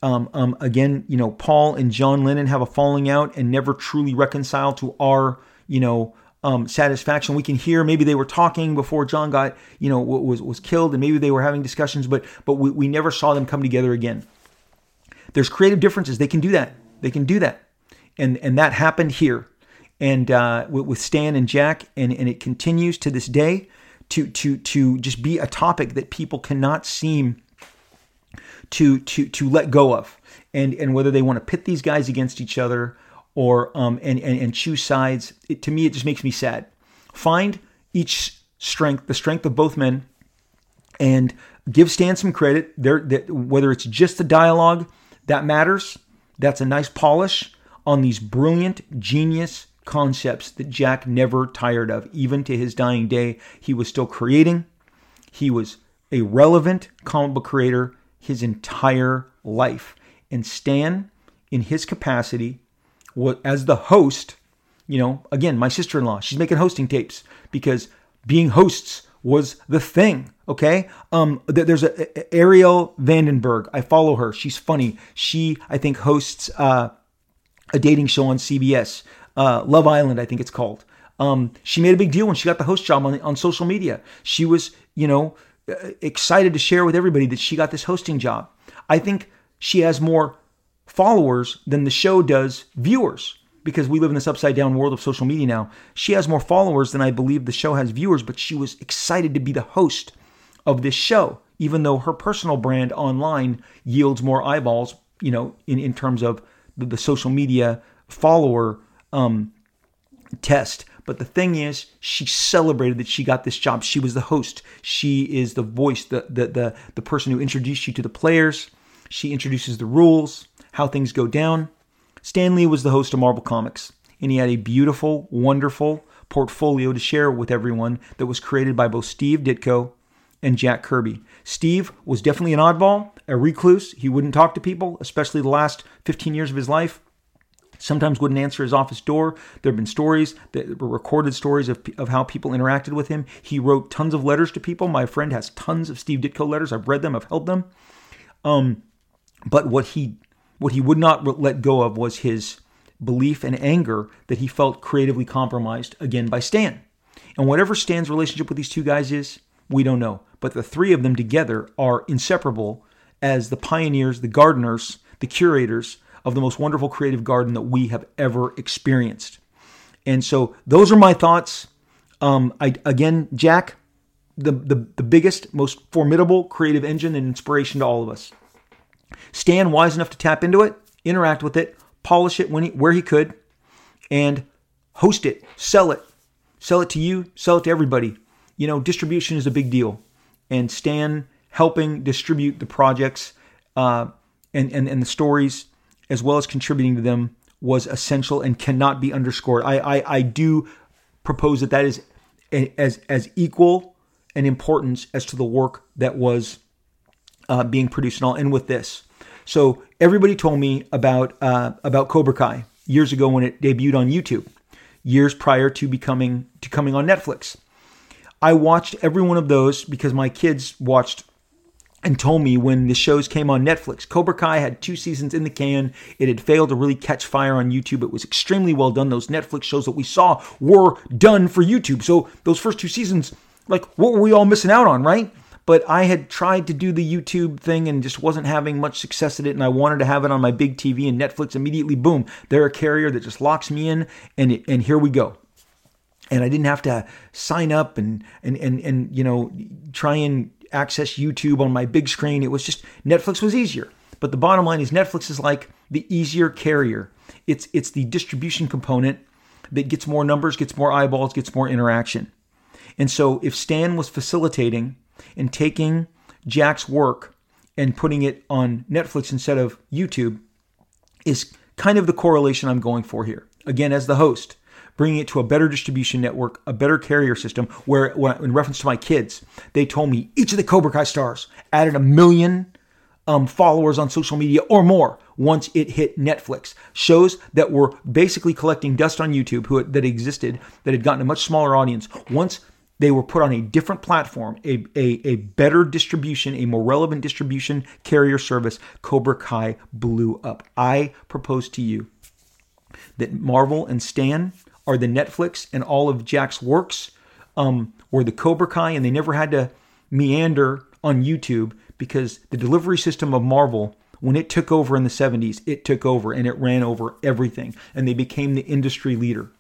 S1: um, um, again, you know, Paul and John Lennon have a falling out and never truly reconcile to our, you know, um, satisfaction. We can hear maybe they were talking before John got, you know, was was killed, and maybe they were having discussions, but but we, we never saw them come together again. There's creative differences. They can do that. They can do that, and and that happened here and uh, with Stan and Jack, and, and it continues to this day to to to just be a topic that people cannot seem to to to let go of, and and whether they want to pit these guys against each other or um and and, and choose sides, it, to me it just makes me sad. Find each strength, the strength of both men, and give Stan some credit. There, that whether it's just the dialogue that matters, that's a nice polish on these brilliant, genius concepts that Jack never tired of. Even to his dying day, he was still creating. He was a relevant comic book creator his entire life. And Stan, in his capacity, as the host, you know, again, my sister in law, she's making hosting tapes because being hosts was the thing. Okay. Um, there's a, Arielle Vandenberg. I follow her. She's funny. She, I think, hosts uh, a dating show on CBS, uh, Love Island, I think it's called. Um, she made a big deal when she got the host job on, on social media. She was, you know, uh, excited to share with everybody that she got this hosting job. I think she has more followers than the show does viewers because we live in this upside down world of social media now. She has more followers than I believe the show has viewers, but she was excited to be the host of this show, even though her personal brand online yields more eyeballs, you know, in, in terms of the, the social media follower um, test. But the thing is, she celebrated that she got this job. She was the host. She is the voice, the the the, the person who introduced you to the players. She introduces the rules, how things go down. Stan Lee was the host of Marvel Comics, and he had a beautiful, wonderful portfolio to share with everyone that was created by both Steve Ditko and Jack Kirby. Steve was definitely an oddball, a recluse. He wouldn't talk to people, especially the last 15 years of his life. Sometimes wouldn't answer his office door. There have been stories that were recorded stories of, of how people interacted with him. He wrote tons of letters to people. My friend has tons of Steve Ditko letters. I've read them. I've held them. Um, but what he what he would not let go of was his belief and anger that he felt creatively compromised again by Stan. And whatever Stan's relationship with these two guys is, we don't know. But the three of them together are inseparable as the pioneers, the gardeners, the curators of the most wonderful creative garden that we have ever experienced. And so those are my thoughts. Um, I again, Jack, the, the the biggest, most formidable creative engine and inspiration to all of us. Stan wise enough to tap into it, interact with it, polish it when he, where he could, and host it, sell it, sell it to you, sell it to everybody. You know, distribution is a big deal, and Stan helping distribute the projects uh, and, and and the stories as well as contributing to them was essential and cannot be underscored. I I, I do propose that that is as as equal an importance as to the work that was uh, being produced. And I'll end with this. So everybody told me about uh, about Cobra Kai years ago when it debuted on YouTube, years prior to becoming to coming on Netflix. I watched every one of those because my kids watched and told me when the shows came on Netflix. Cobra Kai had two seasons in the can. It had failed to really catch fire on YouTube. It was extremely well done. Those Netflix shows that we saw were done for YouTube. So those first two seasons, like, what were we all missing out on, right? But I had tried to do the YouTube thing and just wasn't having much success at it. And I wanted to have it on my big TV and Netflix immediately, boom, they're a carrier that just locks me in. And, it, and here we go and I didn't have to sign up and and and and you know try and access YouTube on my big screen. It was just Netflix was easier. But the bottom line is Netflix is like the easier carrier. It's it's the distribution component that gets more numbers, gets more eyeballs, gets more interaction. And so if Stan was facilitating and taking Jack's work and putting it on Netflix instead of YouTube is kind of the correlation I'm going for here. Again, as the host, bringing it to a better distribution network, a better carrier system. Where, in reference to my kids, they told me each of the Cobra Kai stars added a million um, followers on social media or more once it hit Netflix. Shows that were basically collecting dust on YouTube who, that existed, that had gotten a much smaller audience. Once they were put on a different platform, a, a, a better distribution, a more relevant distribution carrier service, Cobra Kai blew up. I propose to you that Marvel and Stan are the Netflix and all of Jack's works um, were the Cobra Kai, and they never had to meander on YouTube because the delivery system of Marvel, when it took over in the 70s, it took over and it ran over everything, and they became the industry leader.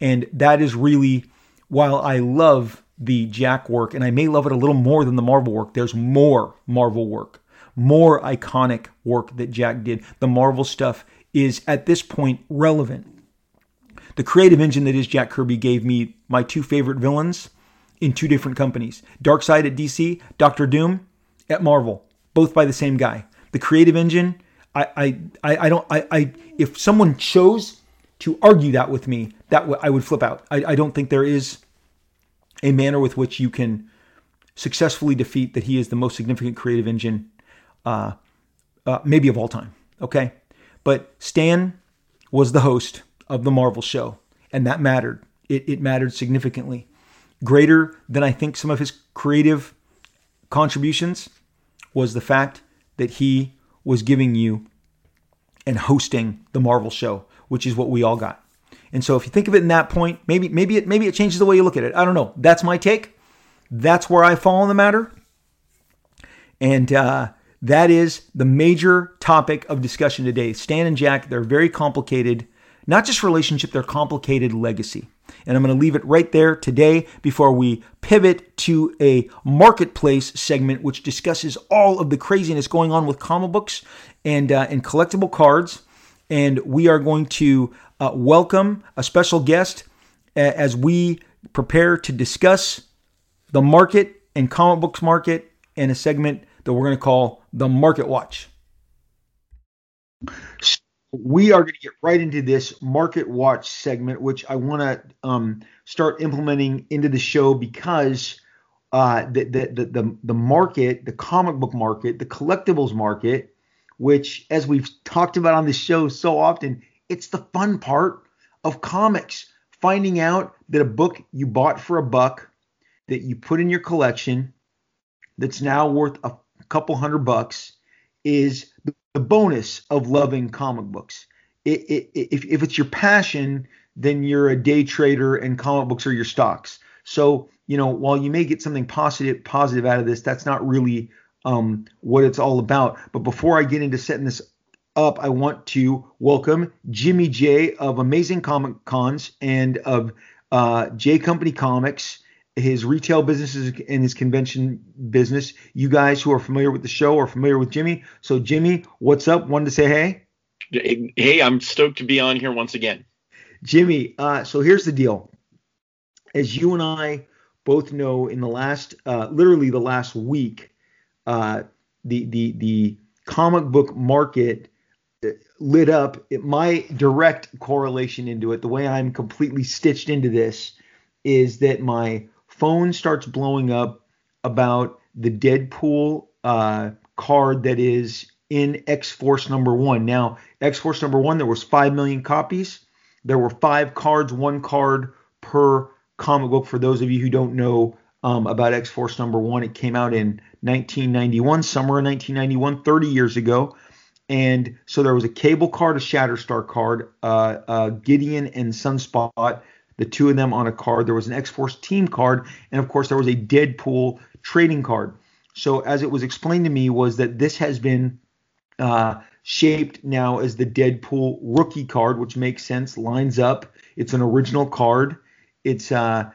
S1: And that is really, while I love the Jack work, and I may love it a little more than the Marvel work, there's more Marvel work, more iconic work that Jack did. The Marvel stuff is at this point relevant the creative engine that is Jack Kirby gave me my two favorite villains in two different companies Darkseid at DC, Doctor Doom at Marvel, both by the same guy. The creative engine I I I don't I, I if someone chose to argue that with me, that w- I would flip out. I, I don't think there is a manner with which you can successfully defeat that he is the most significant creative engine, uh, uh, maybe of all time. Okay, but Stan was the host of the Marvel show, and that mattered. It, it mattered significantly, greater than I think some of his creative contributions was the fact that he was giving you and hosting the Marvel show, which is what we all got. And so if you think of it in that point, maybe maybe it maybe it changes the way you look at it. I don't know. That's my take. That's where I fall in the matter. And uh, that is the major topic of discussion today. Stan and Jack, they're very complicated, not just relationship, they're complicated legacy. And I'm going to leave it right there today before we pivot to a marketplace segment, which discusses all of the craziness going on with comic books and, uh, and collectible cards. And we are going to uh, welcome a special guest as we prepare to discuss the market and comic books market in a segment that we're going to call the Market Watch. We are going to get right into this Market Watch segment, which I want to um, start implementing into the show because uh, the, the, the, the, market, the comic book market, the collectibles market, which, as we've talked about on this show so often, it's the fun part of comics. Finding out that a book you bought for a buck that you put in your collection that's now worth a couple hundred bucks is the bonus of loving comic books. It, it, if, if it's your passion, then you're a day trader and comic books are your stocks. So, you know, while you may get something positive positive out of this, that's not really um, what it's all about. But before I get into setting this up, I want to welcome Jimmy Jay of Amazing Comic Cons and of uh, Jay Company Comics his retail businesses and his convention business. You guys who are familiar with the show are familiar with Jimmy. So, Jimmy, what's up? Wanted to say
S2: hey. Hey, I'm stoked to be on here once again.
S1: Jimmy, uh, so here's the deal. As you and I both know, in the last, uh, literally the last week, uh, the the the comic book market uh, lit up. It, my direct correlation into it, the way I'm completely stitched into this, is that my phone starts blowing up about the Deadpool uh, card that is in X Force number one. Now, X Force number one, there was five million copies. There were five cards, one card per comic book. For those of you who don't know um, about X Force number one, it came out in 1991, summer of 1991, 30 years ago. And so there was a cable card, a Shatterstar card, uh, uh, Gideon and Sunspot, the two of them on a card. There was an X Force team card, and of course there was a Deadpool trading card. So as it was explained to me was that this has been uh, shaped now as the Deadpool rookie card, which makes sense. Lines up. It's an original card. It's uh,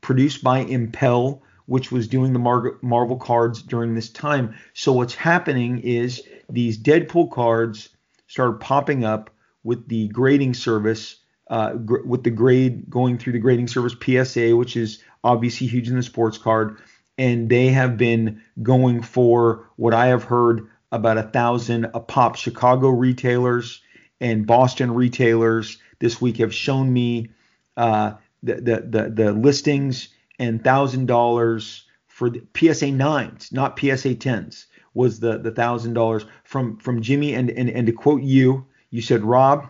S1: produced by Impel, which was doing the Mar- Marvel cards during this time. So what's happening is these Deadpool cards started popping up with the grading service uh, gr- with the grade going through the grading service PSA, which is obviously huge in the sports card, and they have been going for what I have heard about a thousand a pop. Chicago retailers and Boston retailers this week have shown me uh, the, the, the the listings and thousand dollars for the PSA nines, not PSA tens, was the the thousand dollars from from Jimmy and and and to quote you, you said Rob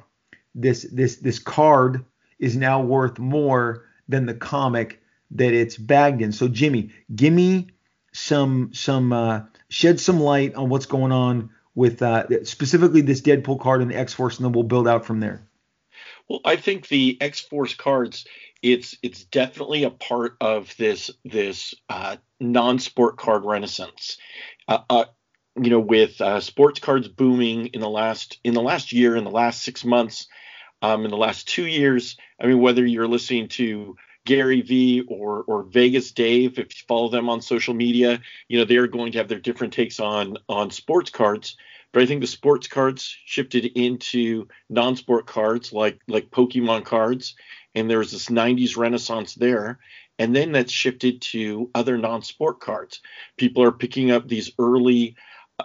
S1: this this this card is now worth more than the comic that it's bagged in. So Jimmy, give me some some uh, shed some light on what's going on with uh, specifically this Deadpool card and the X Force, and then we'll build out from there.
S2: Well, I think the X Force cards, it's it's definitely a part of this this uh, non-sport card renaissance. Uh, uh, you know, with uh, sports cards booming in the last in the last year, in the last six months, um, in the last two years. I mean, whether you're listening to Gary Vee or or Vegas Dave, if you follow them on social media, you know they're going to have their different takes on on sports cards. But I think the sports cards shifted into non-sport cards like like Pokemon cards, and there was this 90s renaissance there. And then that's shifted to other non-sport cards. People are picking up these early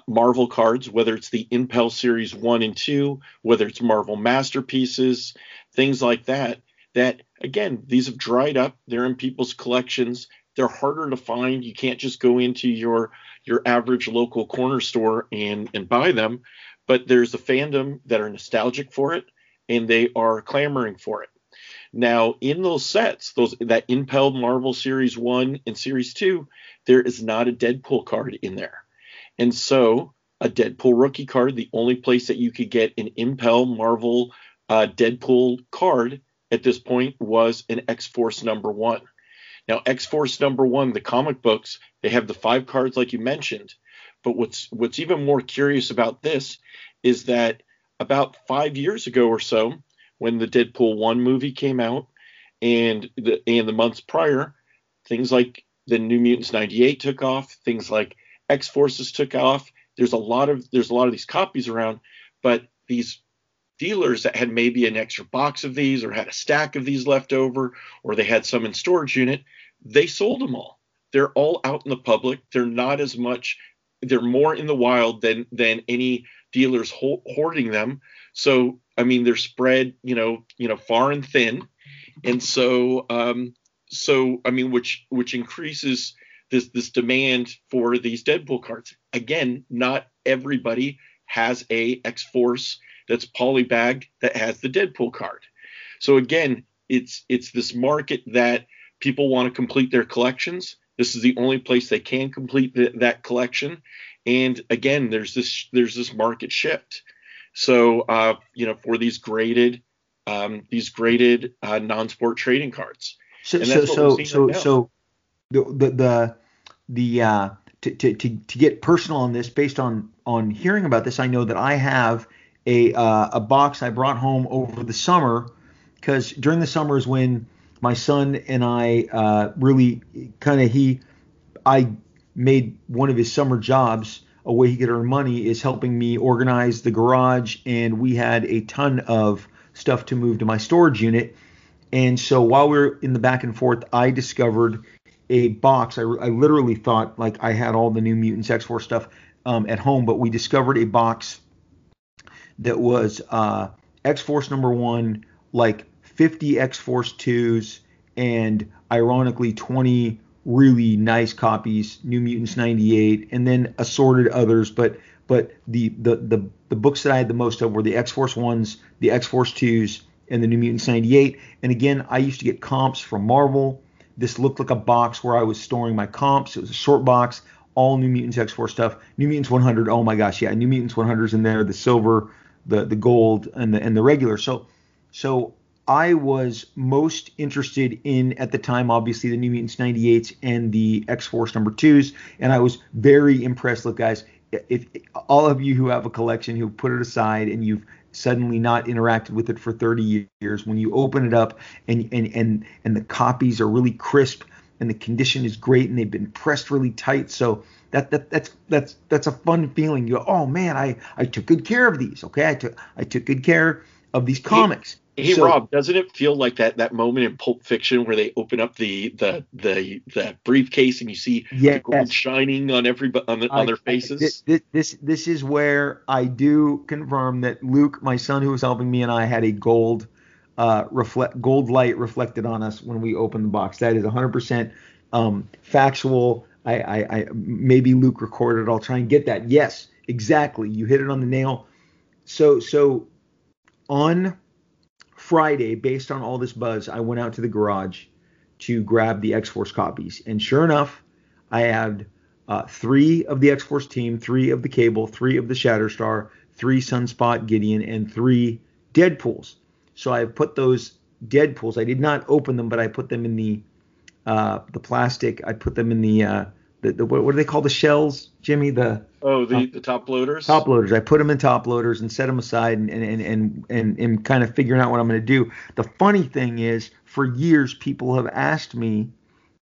S2: Marvel cards, whether it's the Impel Series 1 and 2, whether it's Marvel Masterpieces, things like that, that again, these have dried up. They're in people's collections. They're harder to find. You can't just go into your your average local corner store and and buy them, but there's a fandom that are nostalgic for it and they are clamoring for it. Now, in those sets, those that Impel Marvel Series 1 and Series 2, there is not a Deadpool card in there. And so, a Deadpool rookie card, the only place that you could get an Impel Marvel uh, Deadpool card at this point was an X Force number one. Now, X Force number one, the comic books, they have the five cards like you mentioned. But what's what's even more curious about this is that about five years ago or so, when the Deadpool one movie came out, and the and the months prior, things like the New Mutants '98 took off, things like X Forces took off. There's a lot of there's a lot of these copies around, but these dealers that had maybe an extra box of these or had a stack of these left over or they had some in storage unit, they sold them all. They're all out in the public. They're not as much they're more in the wild than than any dealers hoarding them. So I mean they're spread, you know, you know, far and thin. And so um so I mean which which increases this this demand for these Deadpool cards. Again, not everybody has a X Force that's polybagged that has the Deadpool card. So again, it's it's this market that people want to complete their collections. This is the only place they can complete the, that collection. And again, there's this there's this market shift. So uh, you know, for these graded um, these graded uh, non-sport trading cards.
S1: So so so so, so the the the, the uh, to, to, to, to get personal on this, based on on hearing about this, I know that I have a uh, a box I brought home over the summer because during the summer is when my son and I uh, really kind of he I made one of his summer jobs a way he could earn money is helping me organize the garage and we had a ton of stuff to move to my storage unit. And so while we are in the back and forth I discovered a box I, I literally thought like I had all the new Mutants X-Force stuff um, at home but we discovered a box that was uh, X Force number one, like 50 X Force twos, and ironically 20 really nice copies, New Mutants 98, and then assorted others. But but the the the, the books that I had the most of were the X Force ones, the X Force twos, and the New Mutants 98. And again, I used to get comps from Marvel. This looked like a box where I was storing my comps. It was a short box, all New Mutants X Force stuff. New Mutants 100. Oh my gosh, yeah, New Mutants 100's in there. The silver the the gold and the and the regular. So so I was most interested in at the time, obviously the New Mutants 98s and the X Force number twos, and I was very impressed. Look, guys, if, if all of you who have a collection who put it aside and you've suddenly not interacted with it for 30 years, when you open it up and and and and the copies are really crisp and the condition is great and they've been pressed really tight, so that, that that's that's that's a fun feeling. You go, oh man, I I took good care of these. Okay, I took I took good care of these comics.
S2: Hey, so, Rob, doesn't it feel like that that moment in Pulp Fiction where they open up the the the, the briefcase and you see yes. the gold shining on every on, the, on their faces?
S1: this, this this is where I do confirm that Luke, my son who was helping me, and I had a gold uh, reflect gold light reflected on us when we opened the box. That is 100% um, factual. I, I, I maybe Luke recorded. I'll try and get that. Yes, exactly. You hit it on the nail. So so on Friday, based on all this buzz, I went out to the garage to grab the X Force copies, and sure enough, I had uh, three of the X Force team, three of the Cable, three of the Shatterstar, three Sunspot Gideon, and three Deadpools. So I have put those Deadpools. I did not open them, but I put them in the uh, the plastic. I put them in the, uh, the, the what, do they call the shells, Jimmy? The
S2: oh the, uh, the top loaders.
S1: Top loaders. I put them in top loaders and set them aside and and and and, and kind of figuring out what I'm going to do. The funny thing is, for years people have asked me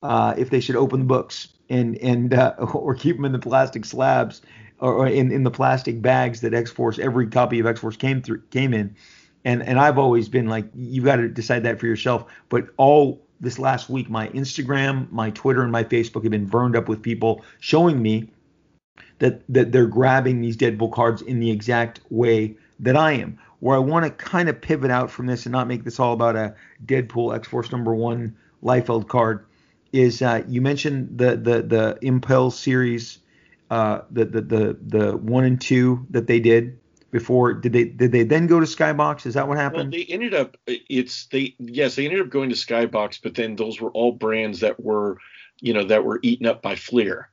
S1: uh, if they should open the books and and uh, or keep them in the plastic slabs or in, in the plastic bags that X Force every copy of X Force came through came in. And and I've always been like, you've got to decide that for yourself. But all this last week, my Instagram, my Twitter, and my Facebook have been burned up with people showing me that that they're grabbing these Deadpool cards in the exact way that I am. Where I want to kind of pivot out from this and not make this all about a Deadpool X Force number one Liefeld card is uh, you mentioned the the the Impel series, uh, the, the the the one and two that they did before. Did they did they then go to Skybox? Is that what happened?
S2: Well, they ended up it's they yes they ended up going to Skybox, but then those were all brands that were you know that were eaten up by Fleer,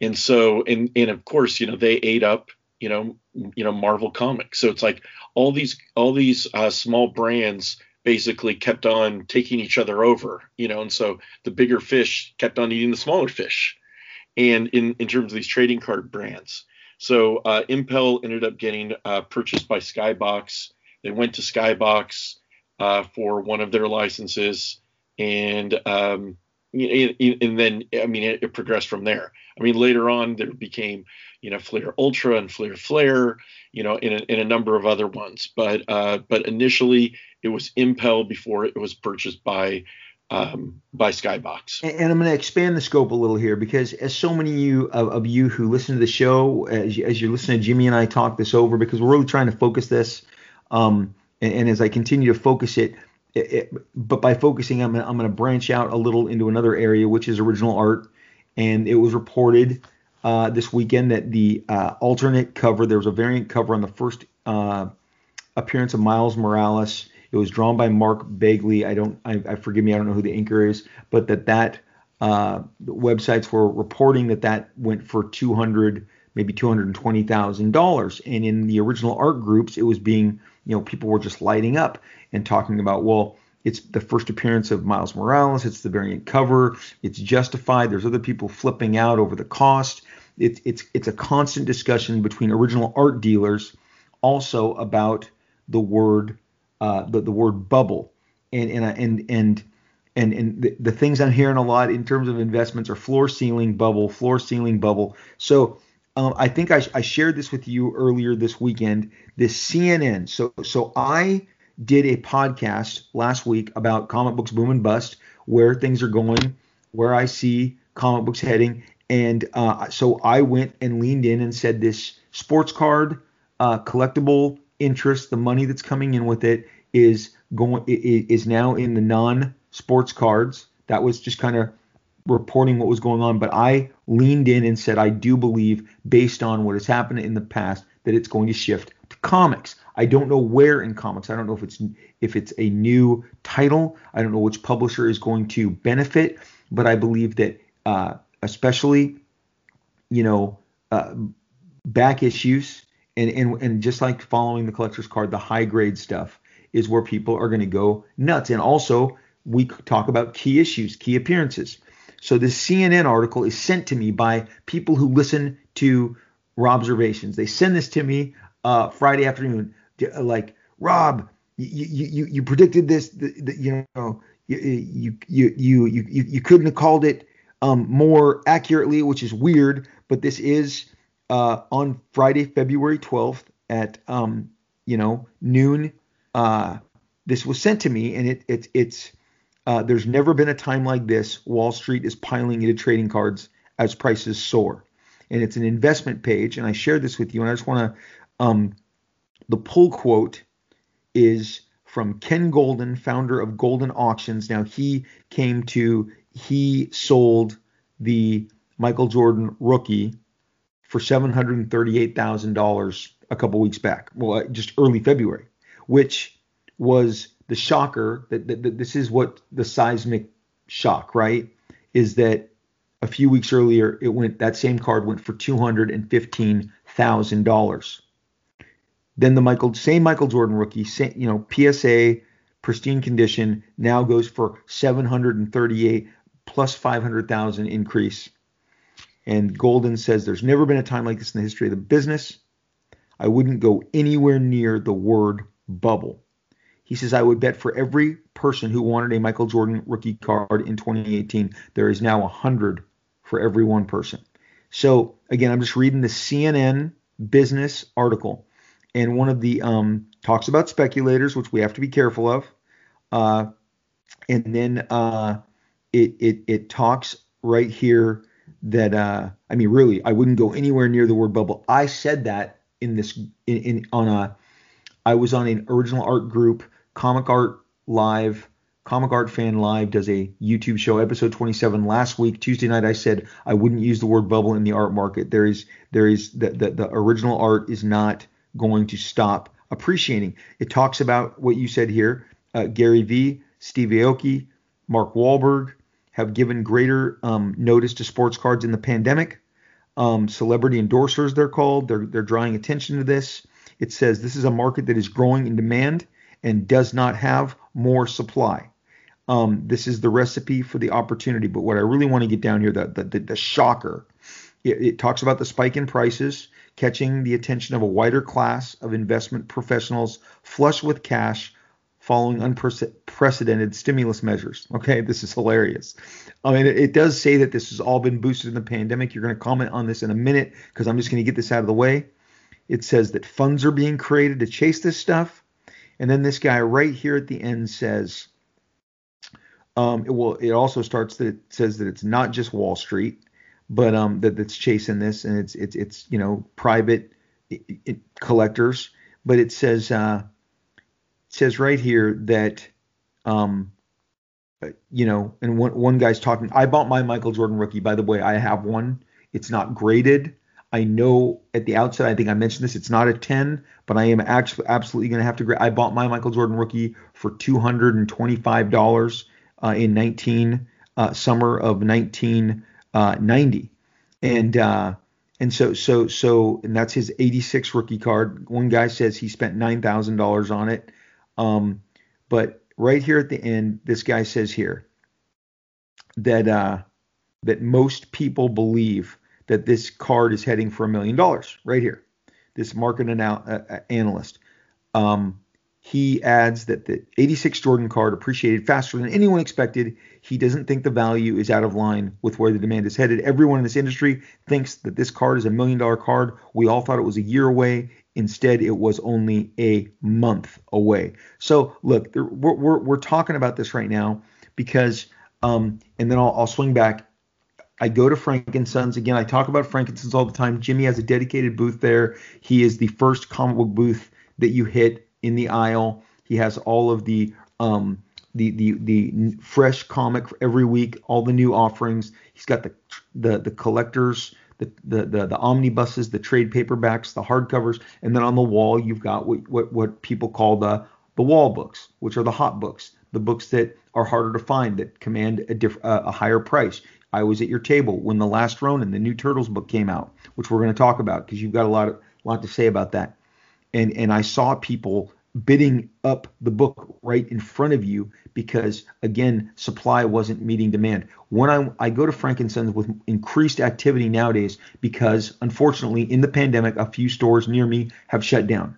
S2: and so and and of course you know they ate up you know you know Marvel Comics. So it's like all these all these uh, small brands basically kept on taking each other over, you know, and so the bigger fish kept on eating the smaller fish. And in, in terms of these trading card brands. So uh, Impel ended up getting uh, purchased by Skybox. They went to Skybox uh, for one of their licenses, and um, and then I mean it, it, progressed from there. I mean later on there became you know Fleer Ultra and Fleer Flair, you know, in a, in a number of other ones. But uh, but initially it was Impel before it was purchased by um, by Skybox.
S1: And, and I'm going to expand the scope a little here because as so many of you, of, of you who listen to the show, as, you, as you're listening to Jimmy and I talk this over, because we're really trying to focus this. Um, and, and, as I continue to focus it, it, it but by focusing, I'm I'm going to branch out a little into another area, which is original art. And it was reported uh, this weekend that the uh, alternate cover, there was a variant cover on the first uh, appearance of Miles Morales it was drawn by Mark Bagley. I don't, I, I forgive me, I don't know who the inker is, but that that uh, websites were reporting that that went for 200, maybe 220 thousand dollars. And in the original art groups, it was being, you know, people were just lighting up and talking about, well, it's the first appearance of Miles Morales. It's the variant cover. It's justified. There's other people flipping out over the cost. It's it's it's a constant discussion between original art dealers, also about the word uh, the, the word bubble. And and and and and, and the, the things I'm hearing a lot in terms of investments are floor ceiling bubble, floor ceiling bubble. So um, I think I, I shared this with you earlier this weekend. This CNN. So so I did a podcast last week about comic books boom and bust, where things are going, where I see comic books heading, and uh, so I went and leaned in and said this sports card uh, collectible interest, the money that's coming in with it is going is now in the non-sports cards. That was just kind of reporting what was going on, but I leaned in and said I do believe, based on what has happened in the past, that it's going to shift to comics. I don't know where in comics. I don't know if it's if it's a new title. I don't know which publisher is going to benefit, but I believe that uh, especially, you know, uh, back issues and, and and just like following the collector's card, the high grade stuff is where people are going to go nuts. And also, we talk about key issues, key appearances. So this CNN article is sent to me by people who listen to Robservations. They send this to me uh, Friday afternoon, like Rob, you you you predicted this, the, the, you know, you you you you you you couldn't have called it um, more accurately, which is weird, but this is uh, on Friday, February 12th at um, you know noon uh, this was sent to me, and it, it it's uh, there's never been a time like this. Wall Street is piling into trading cards as prices soar, and it's an investment page. And I shared this with you, and I just want to um, the pull quote is from Ken Goldin, founder of Goldin Auctions. Now he came to he sold the Michael Jordan rookie for seven hundred thirty-eight thousand dollars a couple weeks back. Well, just early February which was the shocker that, that, that this is what the seismic shock, right? Is that a few weeks earlier it went that same card went for two hundred and fifteen thousand dollars. Then the Michael same Michael Jordan rookie, same, you know PSA pristine condition now goes for seven hundred and thirty-eight plus five hundred thousand increase. And Goldin says there's never been a time like this in the history of the business. I wouldn't go anywhere near the word bubble. He says, I would bet for every person who wanted a Michael Jordan rookie card in 2018, there is now 100 for every one person. So, again, I'm just reading the CNN business article, and one of the um, talks about speculators, which we have to be careful of. Uh, and then uh, it, it, it talks right here that uh, I mean, really, I wouldn't go anywhere near the word bubble. I said that in this in, in on a I was on an original art group, Comic Art Live. Comic Art Fan Live does a YouTube show, episode 27. Last week, Tuesday night, I said I wouldn't use the word bubble in the art market. There is, there is the, the, the original art is not going to stop appreciating. It talks about what you said here. Uh, Gary Vee, Steve Aoki, Mark Wahlberg have given greater um, notice to sports cards in the pandemic. Um, celebrity endorsers, they're called. They're they're drawing attention to this. It says this is a market that is growing in demand and does not have more supply. Um, this is the recipe for the opportunity. But what I really want to get down here, the the, the, the shocker, it, it talks about the spike in prices catching the attention of a wider class of investment professionals flush with cash following unprecedented stimulus measures. Okay, this is hilarious. I mean, it, it does say that this has all been boosted in the pandemic. You're going to comment on this in a minute because I'm just going to get this out of the way. It says that funds are being created to chase this stuff. And then this guy right here at the end says, um, it will. It also starts that it says that it's not just Wall Street but um, that that's chasing this, and it's it's it's you know private it, it, collectors. But it says uh, it says right here that um, uh, you know, and one one guy's talking. I bought my Michael Jordan rookie. By the way, I have one. It's not graded. I know at the outset, I think I mentioned this. It's not a 10, but I am actually absolutely going to have to. I bought my Michael Jordan rookie for $225 uh, in 19 uh, summer of 19 uh, 90, and uh, and so so so and that's his 86 rookie card. One guy says he spent nine thousand dollars on it, um, but right here at the end, this guy says here that uh, that most people believe that this card is heading for a million dollars. Right here, this market uh, uh analyst. Um, he adds that the 86 Jordan card appreciated faster than anyone expected. He doesn't think the value is out of line with where the demand is headed. Everyone in this industry thinks that this card is a million dollar card. We all thought it was a year away. Instead, it was only a month away. So, look, we're, we're, we're talking about this right now because, um, and then I'll, I'll swing back. I go to Frank and Sons again. I talk about Frank and Sons all the time. Jimmy has a dedicated booth there. He is the first comic book booth that you hit in the aisle. He has all of the um, the the the fresh comic every week, all the new offerings. He's got the the the collectors, the the the, the omnibuses, the trade paperbacks, the hardcovers, and then on the wall you've got what what, what people call the the wall books, which are the hot books, the books that are harder to find that command a diff, uh, a higher price. I was at your table when the last Ronin, the new Turtles book came out, which we're going to talk about because you've got a lot of lot to say about that. And and I saw people bidding up the book right in front of you because again supply wasn't meeting demand. When i, I go to frank and sons with increased activity nowadays because unfortunately in the pandemic a few stores near me have shut down.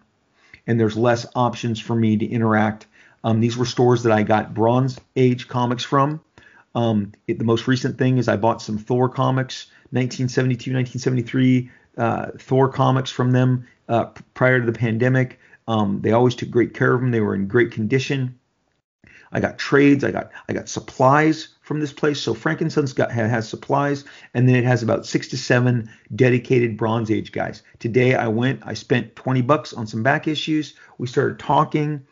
S1: And there's less options for me to interact. Um, these were stores that i got bronze age comics from um, it, the most recent thing is i bought some thor comics 1972 1973 uh, thor comics from them uh, prior to the pandemic. Um, they always took great care of them. They were in great condition. I got trades. I got I got supplies from this place. So Frank and got has supplies, and then it has about six to seven dedicated Bronze Age guys. Today I went. I spent 20 bucks on some back issues. We started talking.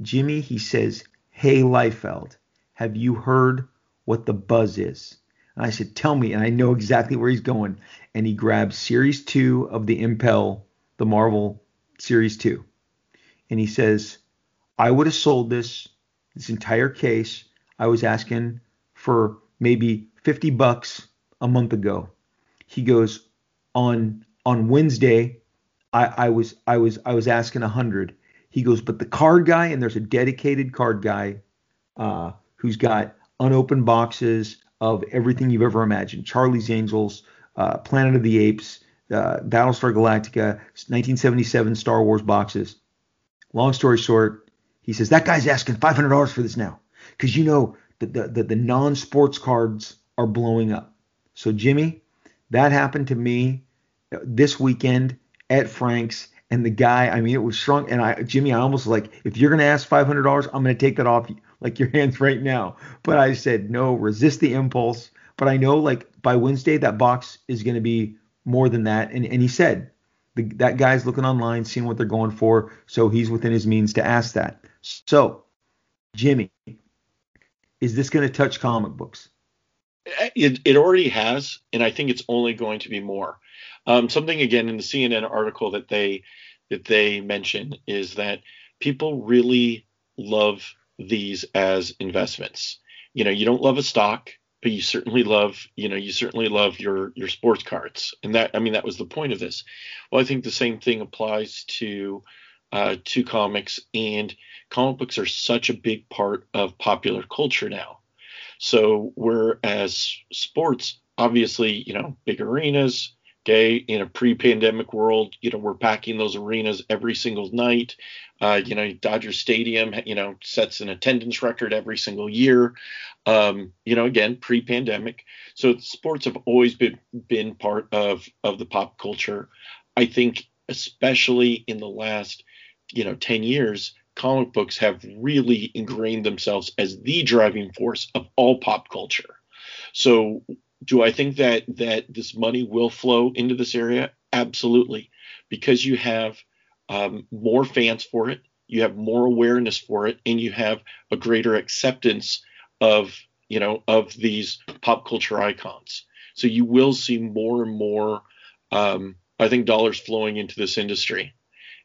S1: Jimmy, he says, "Hey Liefeld, have you heard what the buzz is?" And I said, "Tell me." And I know exactly where he's going. And he grabs Series Two of the Impel the Marvel Series 2. And he says, I would have sold this, this entire case. I was asking for maybe 50 bucks a month ago. He goes, on on Wednesday, I, I was I was I was asking a hundred. He goes, but the card guy, and there's a dedicated card guy uh, who's got unopened boxes of everything you've ever imagined. Charlie's Angels, uh, Planet of the Apes, uh, Battlestar Galactica, 1977 Star Wars boxes. Long story short, he says that guy's asking $500 for this now because you know that the, the, the non-sports cards are blowing up. So Jimmy, that happened to me uh, this weekend at Frank's, and the guy, I mean, it was strong. And I, Jimmy, I almost like, if you're gonna ask $500, I'm gonna take that off like your hands right now. But I said no, resist the impulse but I know like by Wednesday that box is going to be more than that. And and he said the, that guy's looking online, seeing what they're going for, so he's within his means to ask that. So, Jimmy, is this going to touch comic books?
S2: It, it already has, and I think it's only going to be more. Um, something again in the CNN article that they that they mention is that people really love these as investments. You know, you don't love a stock, but you certainly love, you know, you certainly love your your sports cards, and that I mean that was the point of this. Well, I think the same thing applies to uh, to comics, and comic books are such a big part of popular culture now. So whereas sports, obviously, you know, big arenas, okay, in a pre-pandemic world, you know, we're packing those arenas every single night. Uh, you know, Dodger Stadium, you know, sets an attendance record every single year. Um, you know, again, pre-pandemic. So sports have always been been part of of the pop culture. I think, especially in the last, you know, ten years, comic books have really ingrained themselves as the driving force of all pop culture. So, do I think that that this money will flow into this area? Absolutely, because you have um, more fans for it, you have more awareness for it, and you have a greater acceptance of you know of these pop culture icons. So you will see more and more, um, I think, dollars flowing into this industry,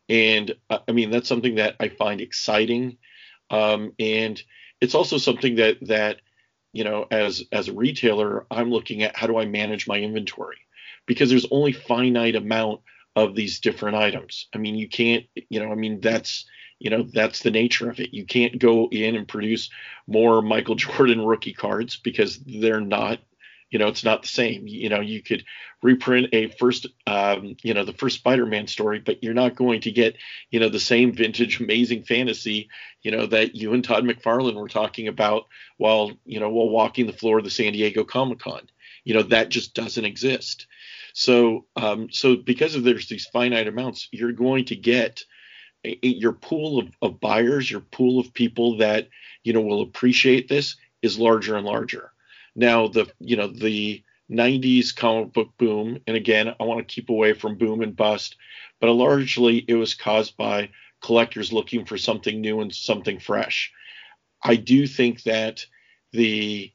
S2: and uh, I mean that's something that I find exciting, um, and it's also something that that you know as as a retailer I'm looking at how do I manage my inventory because there's only finite amount of these different items. I mean, you can't, you know, I mean, that's, you know, that's the nature of it. You can't go in and produce more Michael Jordan rookie cards because they're not, you know, it's not the same. You know, you could reprint a first, um, you know, the first Spider-Man story, but you're not going to get, you know, the same vintage amazing fantasy, you know, that you and Todd McFarlane were talking about while, you know, while walking the floor of the San Diego Comic Con. You know, that just doesn't exist. So, um, so because of there's these finite amounts, you're going to get a, a, your pool of, of buyers, your pool of people that you know will appreciate this is larger and larger. Now, the you know the 90s comic book boom, and again, I want to keep away from boom and bust, but largely it was caused by collectors looking for something new and something fresh. I do think that the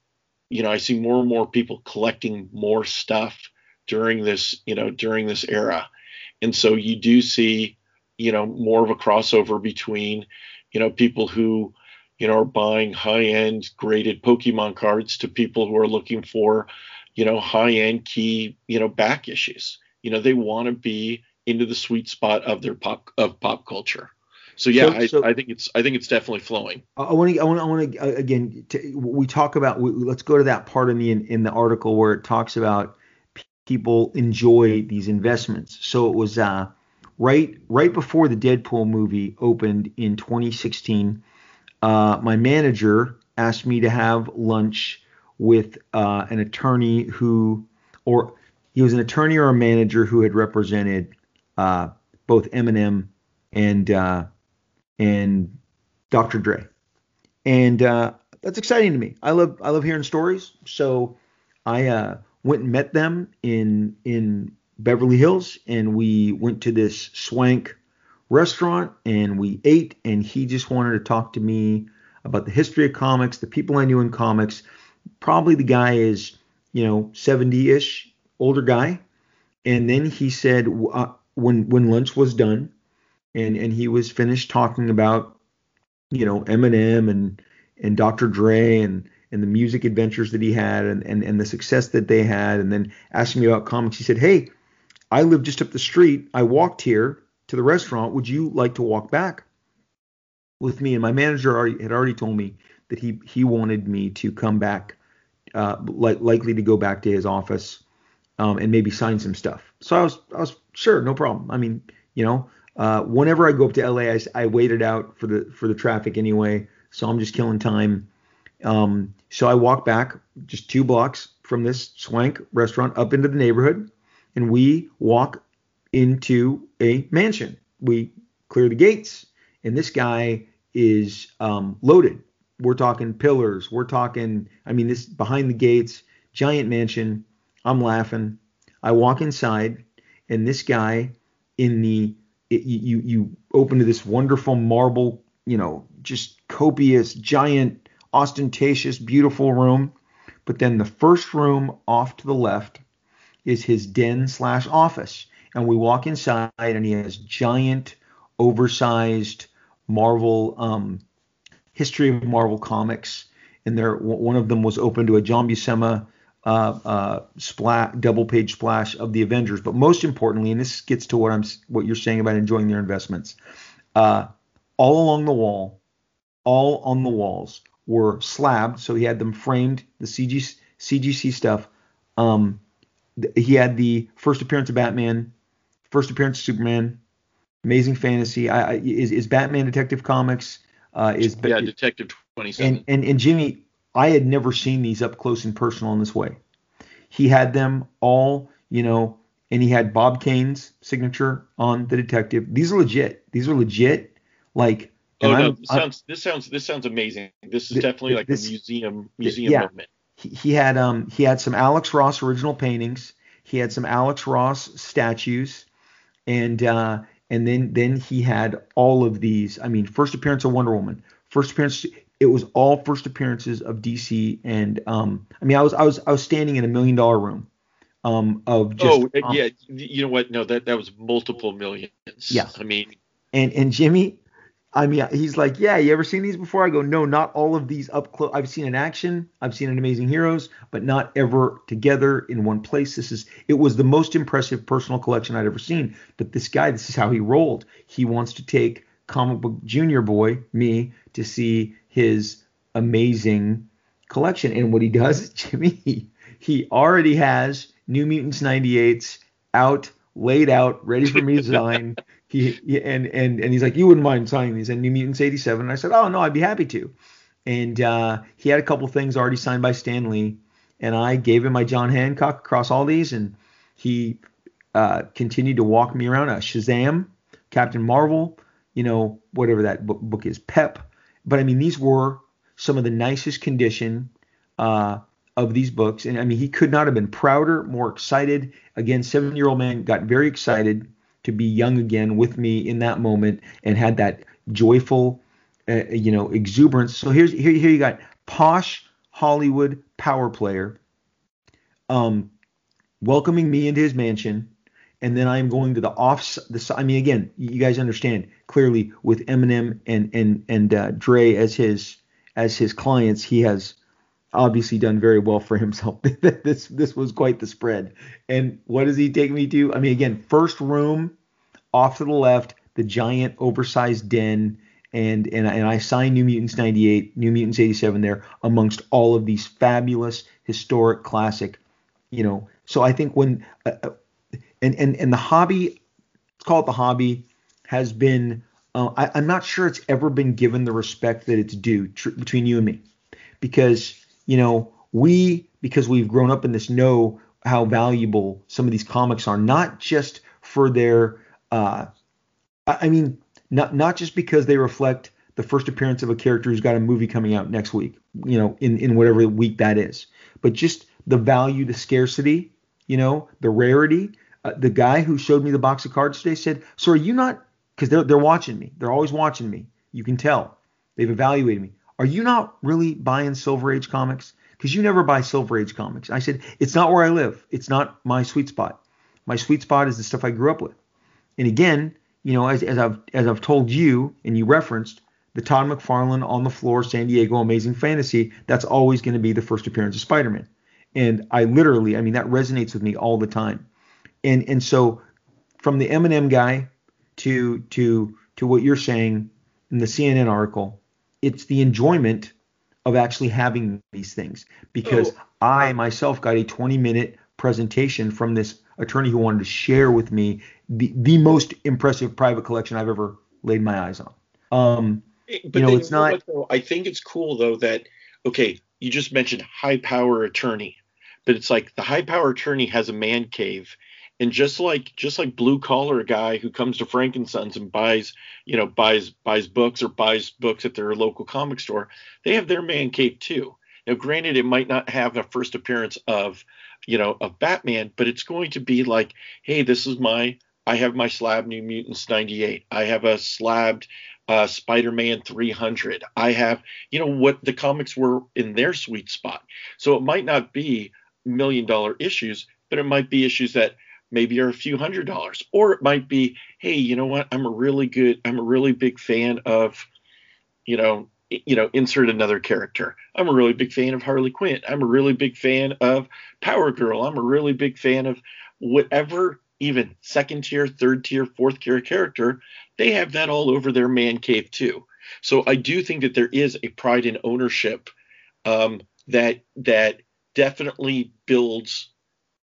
S2: you know I see more and more people collecting more stuff during this, you know, during this era. And so you do see, you know, more of a crossover between, you know, people who, you know, are buying high-end graded Pokemon cards to people who are looking for, you know, high-end key, you know, back issues. You know, they want to be into the sweet spot of their pop of pop culture. So yeah, so, so, I, I, think it's I think it's definitely flowing.
S1: I want to I want I want to again to, we talk about we, let's go to that part in the in the article where it talks about people enjoy these investments. So it was uh, right right before the Deadpool movie opened in 2016. Uh, my manager asked me to have lunch with uh, an attorney who, or he was an attorney or a manager who had represented uh, both Eminem and uh, and Dr. Dre, and uh, that's exciting to me. I love I love hearing stories. So I went and met them in in Beverly Hills, and we went to this swank restaurant and we ate. And he just wanted to talk to me about the history of comics, the people I knew in comics. Probably the guy is you know 70ish, older guy. And then he said uh, when when lunch was done, and and he was finished talking about you know Eminem and and Dr. Dre and and the music adventures that he had and, and, and the success that they had. And then asking me about comics, he said, Hey, I live just up the street. I walked here to the restaurant. Would you like to walk back with me? And my manager already, had already told me that he, he wanted me to come back, uh, li- likely to go back to his office um, and maybe sign some stuff. So I was, I was sure, no problem. I mean, you know, uh, whenever I go up to LA, I, I waited out for the for the traffic anyway, so I'm just killing time. Um, so I walk back just two blocks from this swank restaurant up into the neighborhood, and we walk into a mansion. We clear the gates, and this guy is um, loaded. We're talking pillars. We're talking, I mean, this behind the gates, giant mansion. I'm laughing. I walk inside, and this guy in the it, you you open to this wonderful marble, you know, just copious, giant, ostentatious, beautiful room. But then the first room off to the left is his den slash office, and we walk inside, and he has giant, oversized Marvel um, history of Marvel comics, and there one of them was open to a John Buscema uh, uh, double page splash of the Avengers. But most importantly, and this gets to what I'm what you're saying about enjoying their investments, uh, all along the wall, all on the walls were slabbed. So he had them framed, the CG, CGC stuff. Um, he had the first appearance of Batman, first appearance of Superman, Amazing Fantasy. I, I, is, is Batman Detective Comics? Uh, is
S2: yeah, Detective 27.
S1: And, and and Jimmy, I had never seen these up close and personal in this way. He had them all, you know, and he had Bob Kane's signature on the detective. These are legit. These are legit. Like,
S2: oh no, this sounds this sounds this sounds amazing. This is definitely like this, a museum museum yeah, moment.
S1: He, he had um he had some Alex Ross original paintings. He had some Alex Ross statues, and uh, and then then he had all of these. I mean, first appearance of Wonder Woman, first appearance it was all first appearances of DC, and um, I mean, I was I was I was standing in a million dollar room, um, of just.
S2: Oh um, yeah, you know what? No, that that was multiple millions.
S1: Yeah.
S2: I mean.
S1: And and Jimmy, I mean, he's like, yeah, you ever seen these before? I go, no, not all of these up close. I've seen in action, I've seen in Amazing Heroes, but not ever together in one place. This is, it was the most impressive personal collection I'd ever seen. But this guy, this is how he rolled. He wants to take comic book junior boy, me, to see his amazing collection. And what he does, Jimmy, he already has New Mutants 98s out, laid out, ready for me to sign. He, he, and and and he's like, you wouldn't mind signing these and New Mutants 87. And I said, oh no, I'd be happy to. And uh, he had a couple things already signed by Stan Lee, and I gave him my John Hancock across all these, and he uh, continued to walk me around. Uh, Shazam, Captain Marvel, you know, whatever that book, book is, Pep, but I mean, these were some of the nicest condition uh, of these books. And I mean, he could not have been prouder, more excited. Again, seven year old man got very excited to be young again with me in that moment and had that joyful, uh, you know, exuberance. So here's here, here you got posh Hollywood power player um, welcoming me into his mansion and then I'm going to the off the I mean again you guys understand clearly with Eminem and and and uh, Dre as his as his clients he has obviously done very well for himself. This this was quite the spread. And what does he take me to? I mean again first room off to the left the giant oversized den. And and, and I signed New Mutants 98 New Mutants 87 there amongst all of these fabulous historic classic you know. So I think when uh, uh and and and the hobby, let's call it the hobby, has been. Uh, I, am not sure it's ever been given the respect that it's due tr- between you and me, because you know we because we've grown up in this know how valuable some of these comics are, not just for their. Uh, I mean, not not just because they reflect the first appearance of a character who's got a movie coming out next week, you know, in in whatever week that is, but just the value, the scarcity, you know, the rarity uh, the guy who showed me the box of cards today said, "So are you not? Because they're they're watching me. They're always watching me. You can tell. They've evaluated me. Are you not really buying Silver Age comics? Because you never buy Silver Age comics." I said, "It's not where I live. It's not my sweet spot. My sweet spot is the stuff I grew up with." And again, you know, as, as I've as I've told you and you referenced the Todd McFarlane on the floor San Diego Amazing Fantasy, that's always going to be the first appearance of Spider-Man. And I literally, I mean, that resonates with me all the time and and so from the Eminem guy to to to what you're saying in the CNN article, it's the enjoyment of actually having these things because oh. I myself got a 20 minute presentation from this attorney who wanted to share with me the, the most impressive private collection I've ever laid my eyes on. Um, but you know, it's not.
S2: Though, I think it's cool though that okay, you just mentioned high power attorney, but it's like the high power attorney has a man cave and just like just like blue collar guy who comes to Frank and Sons and buys you know buys buys books or buys books at their local comic store, they have their man cave too. Now, granted, it might not have a first appearance of, you know, of Batman, but it's going to be like, hey, this is my, I have my slab New Mutants 98. I have a slabbed uh, Spider-Man 300. I have, you know, what the comics were in their sweet spot. So it might not be million dollar issues, but it might be issues that maybe are a few hundred dollars, or it might be, hey, you know what? I'm a really good, I'm a really big fan of, you know, you know, insert another character. I'm a really big fan of Harley Quinn. I'm a really big fan of Power Girl. I'm a really big fan of whatever, even second tier, third tier, fourth tier character. They have that all over their man cave too. So I do think that there is a pride in ownership um, that that definitely builds,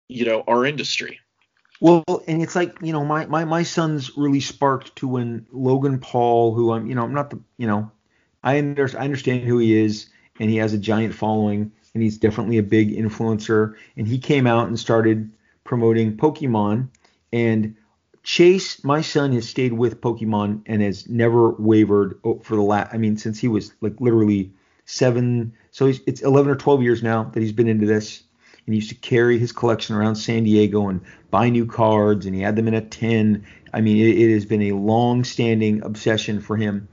S2: you know, our industry.
S1: Well, and it's like you know, my my my son's really sparked to when Logan Paul, who I'm, you know, I'm not the, you know, I, under, I understand who he is, and he has a giant following, and he's definitely a big influencer. And he came out and started promoting Pokemon. And Chase, my son, has stayed with Pokemon and has never wavered for the last. I mean, since he was like literally seven. So it's 11 or 12 years now that he's been into this. And he used to carry his collection around San Diego and buy new cards, and he had them in a tin. I mean, it, it has been a long-standing obsession for him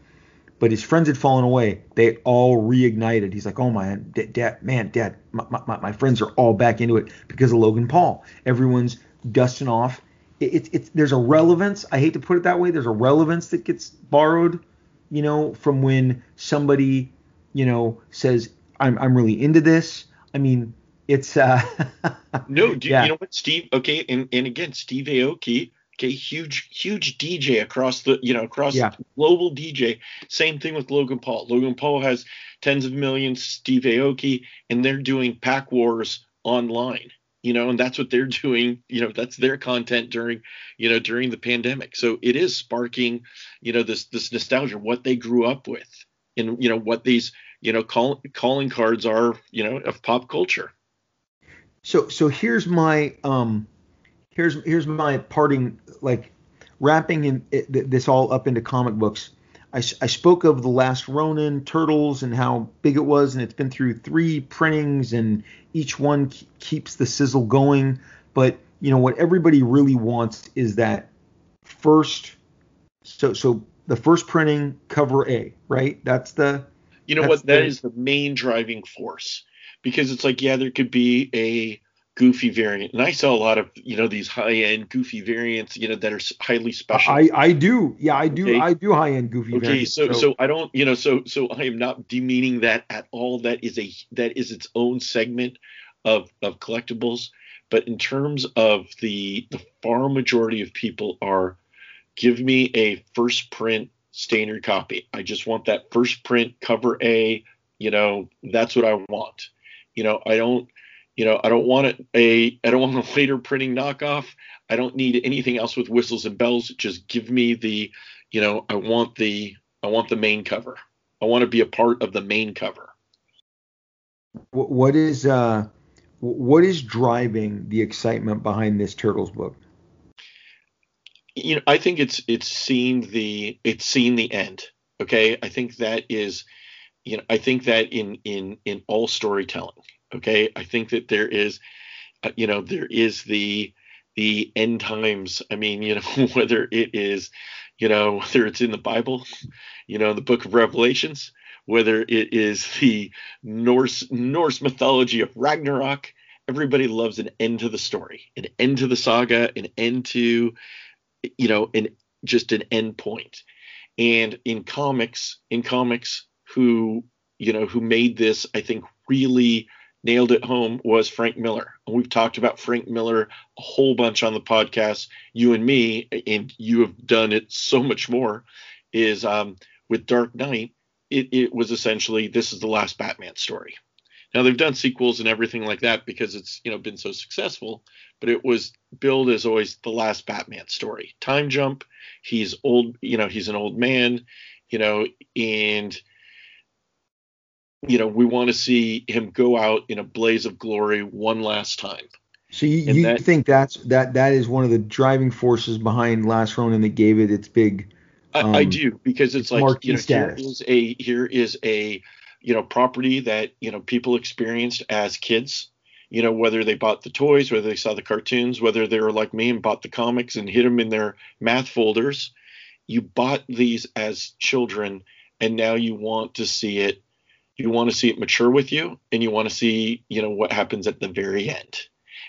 S1: but his friends had fallen away. They all reignited. He's like, oh my dad, man, dad, my, my, my, friends are all back into it because of Logan Paul. Everyone's dusting off. It's it, it, there's a relevance. I hate to put it that way. There's a relevance that gets borrowed, you know, from when somebody, you know, says I'm I'm really into this. I mean, it's uh.
S2: no, do yeah. you know what, Steve? Okay, and and again, Steve Aoki Okay, huge, huge DJ across the, you know, across yeah. global DJ. Same thing with Logan Paul. Logan Paul has tens of millions. Steve Aoki, and they're doing Pack Wars online. You know, and that's what they're doing. You know, that's their content during, you know, during the pandemic. So it is sparking, you know, this this nostalgia, what they grew up with, and you know what these, you know, call, calling cards are, you know, of pop culture.
S1: So so here's my um here's here's my parting like wrapping in it, this all up into comic books. I, I spoke of the last Ronin Turtles and how big it was, and it's been through three printings, and each one keeps the sizzle going. But you know what everybody really wants is that first. So so the first printing cover A, right? That's the.
S2: You know what? That the, is the main driving force because it's like yeah, there could be a goofy variant. And I saw a lot of, you know, these high end goofy variants, you know, that are highly special.
S1: I, I do. Yeah, I do. Okay. I do high end goofy
S2: okay, variants. So, so, so I don't, you know, so, so I am not demeaning that at all. That is a, that is its own segment of, of collectibles. But in terms of the, the far majority of people are give me a first print standard copy. I just want that first print cover A, you know, that's what I want. You know, I don't, you know, I don't want it a I don't want a later printing knockoff. I don't need anything else with whistles and bells. Just give me the, you know, I want the I want the main cover. I want to be a part of the main cover.
S1: What is uh what is driving the excitement behind this Turtles book?
S2: You know, I think it's it's seen the it's seen the end. Okay, I think that is, you know, I think that in in in all storytelling, Okay, I think that there is, uh, you know, there is the the end times. I mean, you know, whether it is, you know, whether it's in the Bible, you know, the Book of Revelations, whether it is the Norse Norse mythology of Ragnarok. Everybody loves an end to the story, an end to the saga, an end to, you know, an just an end point. And in comics, in comics, who you know who made this, I think, really nailed it home was Frank Miller. And we've talked about Frank Miller a whole bunch on the podcast, you and me, and you have done it so much more. Is um, with Dark Knight, it, it was essentially this is the last Batman story. Now they've done sequels and everything like that because it's you know been so successful, but it was billed as always the last Batman story. Time jump, he's old, you know, he's an old man, you know, and you know, we want to see him go out in a blaze of glory one last time.
S1: So you, you that, think that's that that is one of the driving forces behind Last Ronin that gave it its big.
S2: Um, I, I, um, do because it's, like you know, here is a here is a you know property that you know people experienced as kids you know whether they bought the toys whether they saw the cartoons whether they were like me and bought the comics and hid them in their math folders you bought these as children and now you want to see it you want to see it mature with you and you want to see you know what happens at the very end.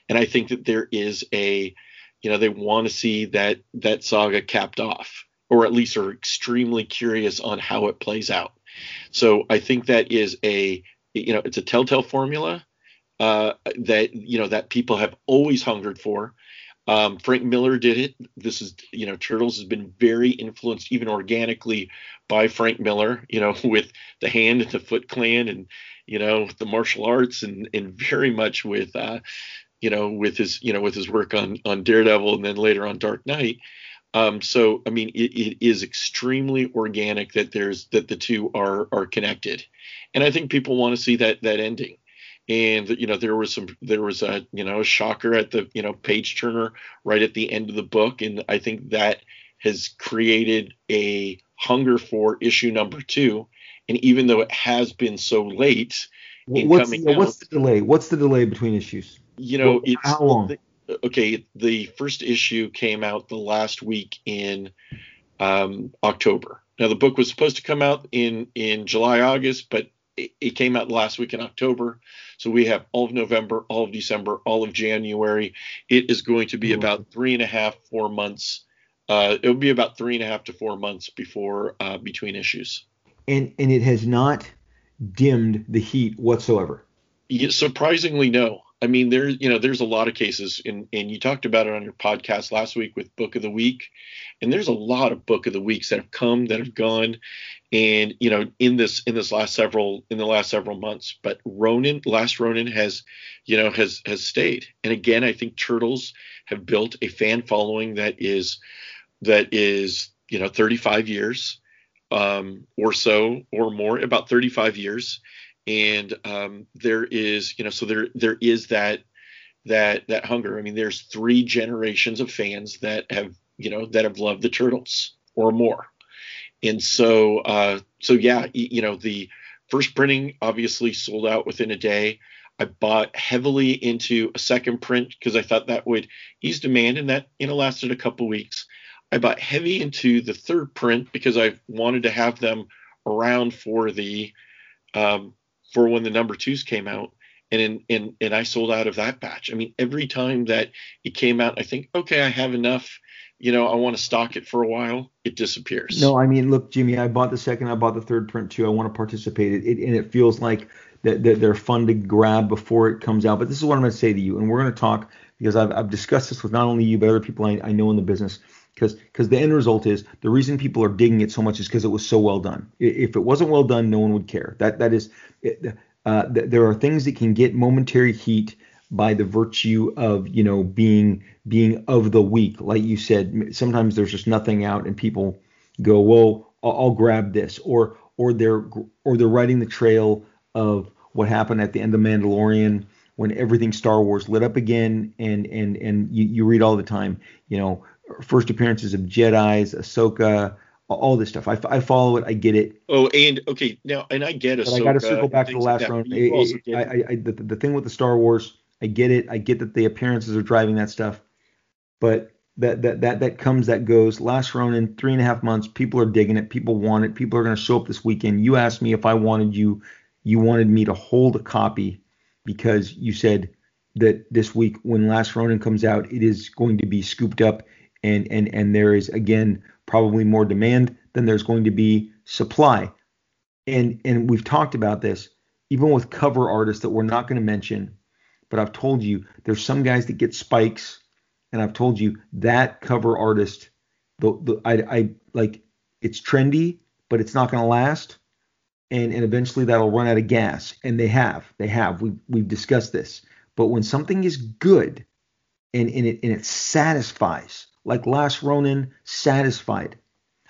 S2: And i think that there is a you know they want to see that that saga capped off or at least are extremely curious on how it plays out. So i think that is a you know it's a telltale formula uh, that you know that people have always hungered for um, Frank Miller did it. This is, you know, Turtles has been very influenced, even organically, by Frank Miller. You know, with the Hand and the Foot Clan, and you know, the martial arts, and and very much with, uh, you know, with his, you know, with his work on on Daredevil, and then later on Dark Knight. Um, so, I mean, it, it is extremely organic that there's that the two are are connected, and I think people want to see that that ending and you know there was some there was a you know a shocker at the you know page turner right at the end of the book. And i think that has created a hunger for issue number two. And even though it has been so late
S1: what's, the, out, what's the delay? What's the delay between issues?
S2: You know well,
S1: how long? the,
S2: okay the first issue came out the last week in um, october. Now the book was supposed to come out in in july august but it, came out last week in october so we have all of November, all of December, all of January. It is going to be mm-hmm. about three and a half, four months. Uh, it will be about three and a half to four months before uh, between issues.
S1: And and it has not dimmed the heat whatsoever.
S2: Yeah, surprisingly, no. I mean, there's you know there's a lot of cases, and and you talked about it on your podcast last week with Book of the Week, and there's a lot of Book of the Weeks that have come that have gone, and you know in this in this last several in the last several months. But Ronin, last Ronin has, you know, has has stayed, and again, I think Turtles have built a fan following that is that is you know 35 years um, or so or more, about 35 years and um, there is you know so there there is that that that hunger. I mean there's three generations of fans that have you know that have loved the turtles or more. And so uh so yeah you know the first printing obviously sold out within a day. I bought heavily into a second print because i thought that would ease demand and that you know lasted a couple weeks. I bought heavy into the third print because i wanted to have them around for the um, for when the number twos came out and in, and and I sold out of that batch. I mean, every time that it came out, I think, okay, I have enough. You know, I want to stock it for a while. It disappears.
S1: No, I mean, look, Jimmy, I bought the second, I bought the third print too. I want to participate. It, it and it feels like that, that they're fun to grab before it comes out. But this is what I'm going to say to you, and we're going to talk because I've, I've discussed this with not only you but other people I, I know in the business because because the end result is the reason people are digging it so much is because it was so well done. If it wasn't well done, no one would care. That that is, uh, th- there are things that can get momentary heat by the virtue of you know being being of the week, like you said. Sometimes there's just nothing out, and people go, well, I'll, I'll grab this, or or they're or they're riding the trail of what happened at the end of Mandalorian when everything Star Wars lit up again, and and and you, you read all the time, you know, first appearances of Jedi's, Ahsoka, all this stuff. I, I follow it. I get it.
S2: Oh, and okay, now and I get
S1: it. But I got to circle back to the Last Ronin. I, I, I, the, the thing with the Star Wars, I get it. I get that the appearances are driving that stuff, but that that that that comes that goes. Last Ronin, three and a half months. People are digging it. People want it. People are going to show up this weekend. You asked me if I wanted you. You wanted me to hold a copy because you said that this week when Last Ronin comes out, it is going to be scooped up and and and there is again probably more demand than there's going to be supply. And and we've talked about this even with cover artists that we're not going to mention, but I've told you there's some guys that get spikes, and I've told you that cover artist, the, the I, I like it's trendy, but it's not going to last, and and eventually that'll run out of gas, and they have, they have. We we've discussed this, but when something is good, and and it and it satisfies, like Last Ronin, satisfied.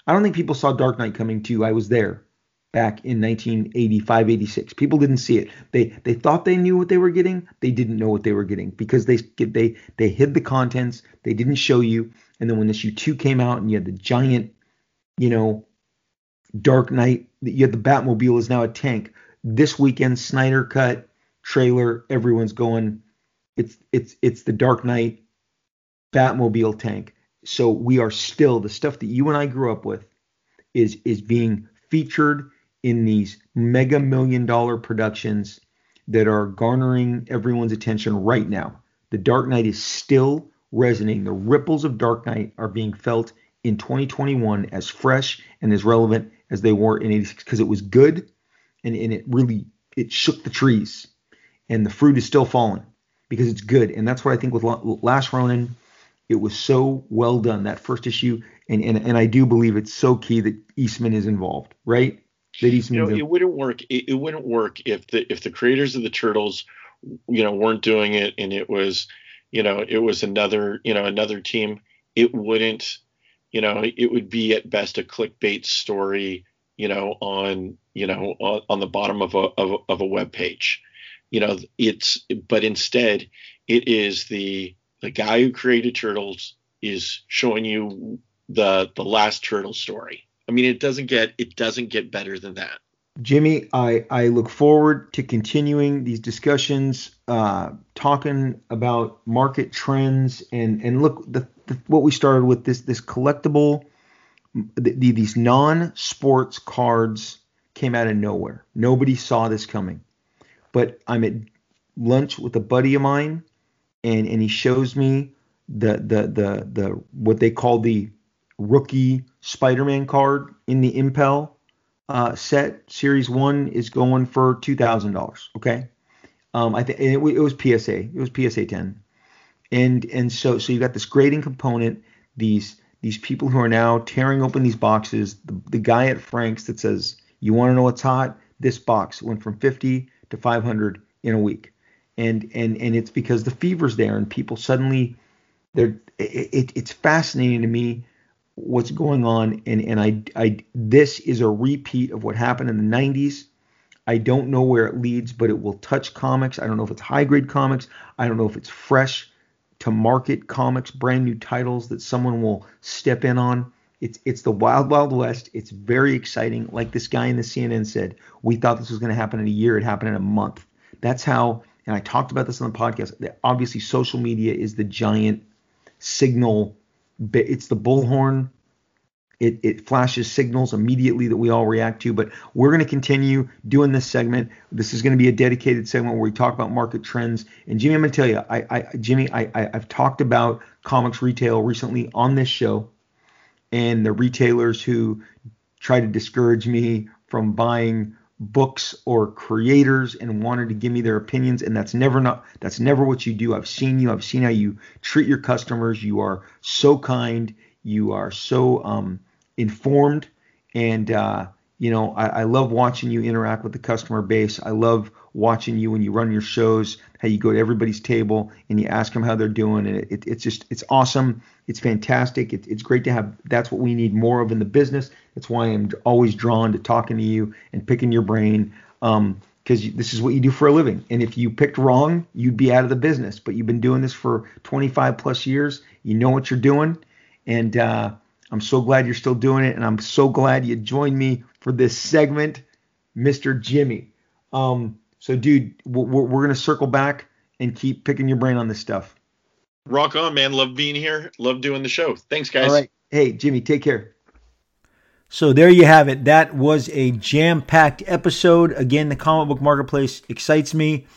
S1: I don't think people saw Dark Knight coming too. I was there back in 1985, 86. People didn't see it. They they thought they knew what they were getting. They didn't know what they were getting because they they they hid the contents. They didn't show you. And then when issue two came out and you had the giant, you know, Dark Knight, you had the Batmobile is now a tank. this weekend Snyder cut trailer, everyone's going. It's it's it's the Dark Knight Batmobile tank. So we are still the stuff that you and I grew up with is is being featured in these mega million dollar productions that are garnering everyone's attention right now. The Dark Knight is still resonating. The ripples of Dark Knight are being felt in 2021 as fresh and as relevant as they were in 86 because it was good and, and it really it shook the trees and the fruit is still falling because it's good and that's what I think with Last Ronin it was so well done that first issue and and, and I do believe it's so key that Eastman is involved right? That
S2: Eastman you know, it wouldn't work it, it wouldn't work if the if the creators of the turtles you know weren't doing it and it was you know it was another you know another team. It wouldn't you know it would be at best a clickbait story you know on you know on, on the bottom of a, of a of a web page. You know it's but instead it is the the guy who created turtles is showing you the the last turtle story i mean it doesn't get it doesn't get better than that
S1: Jimmy, I, I look forward to continuing these discussions, uh, talking about market trends and and look the, the, what we started with this this collectible the, the, these non-sports cards came out of nowhere. Nobody saw this coming. But I'm at lunch with a buddy of mine, and and he shows me the the the the what they call the rookie Spider-Man card in the Impel uh, set series one is going for two thousand dollars. Okay, um, I think it, it, was PSA. It was PSA ten, and and so so you got this grading component. These these people who are now tearing open these boxes. The, the guy at Frank's that says, "You want to know what's hot? This box went from 50 to 500 in a week," and and and it's because the fever's there, and people suddenly they're it, it, it's fascinating to me what's going on and and I I this is a repeat of what happened in the 90s. I don't know where it leads, but it will touch comics. I don't know if it's high grade comics. I don't know if it's fresh to market comics, brand new titles that someone will step in on. It's it's the wild wild west. It's very exciting. Like this guy in the CNN said, we thought this was going to happen in a year. It happened in a month. That's how. And I talked about this on the podcast. Obviously, social media is the giant signal it's the bullhorn. It, it flashes signals immediately that we all react to. But we're going to continue doing this segment. This is going to be a dedicated segment where we talk about market trends. And Jimmy, I'm going to tell you, I, I Jimmy, I, I, I've talked about comics retail recently on this show, and the retailers who try to discourage me from buying books or creators and wanted to give me their opinions and that's never not that's never what you do. I've seen you i've seen how you treat your customers. You are so kind you are so um, informed and uh, you know I, I love watching you interact with the customer base. I love watching you when you run your shows how you go to everybody's table and you ask them how they're doing and it, it, it's just it's awesome. It's fantastic. It, it's great to have that's what we need more of in the business that's why i'm always drawn to talking to you and picking your brain um, because this is what you do for a living. And if you picked wrong, you'd be out of the business. But you've been doing this for 25 plus years. You know what you're doing, and uh, I'm so glad you're still doing it. And I'm so glad you joined me for this segment, Mr. Jimmy. Um, so, dude, we're, we're going to circle back and keep picking your brain on this stuff.
S2: Rock on, man. Love being here. Love doing the show. Thanks, guys.
S1: All right. Hey, Jimmy, take care. So there you have it. That was a jam-packed episode. Again, the comic book marketplace excites me.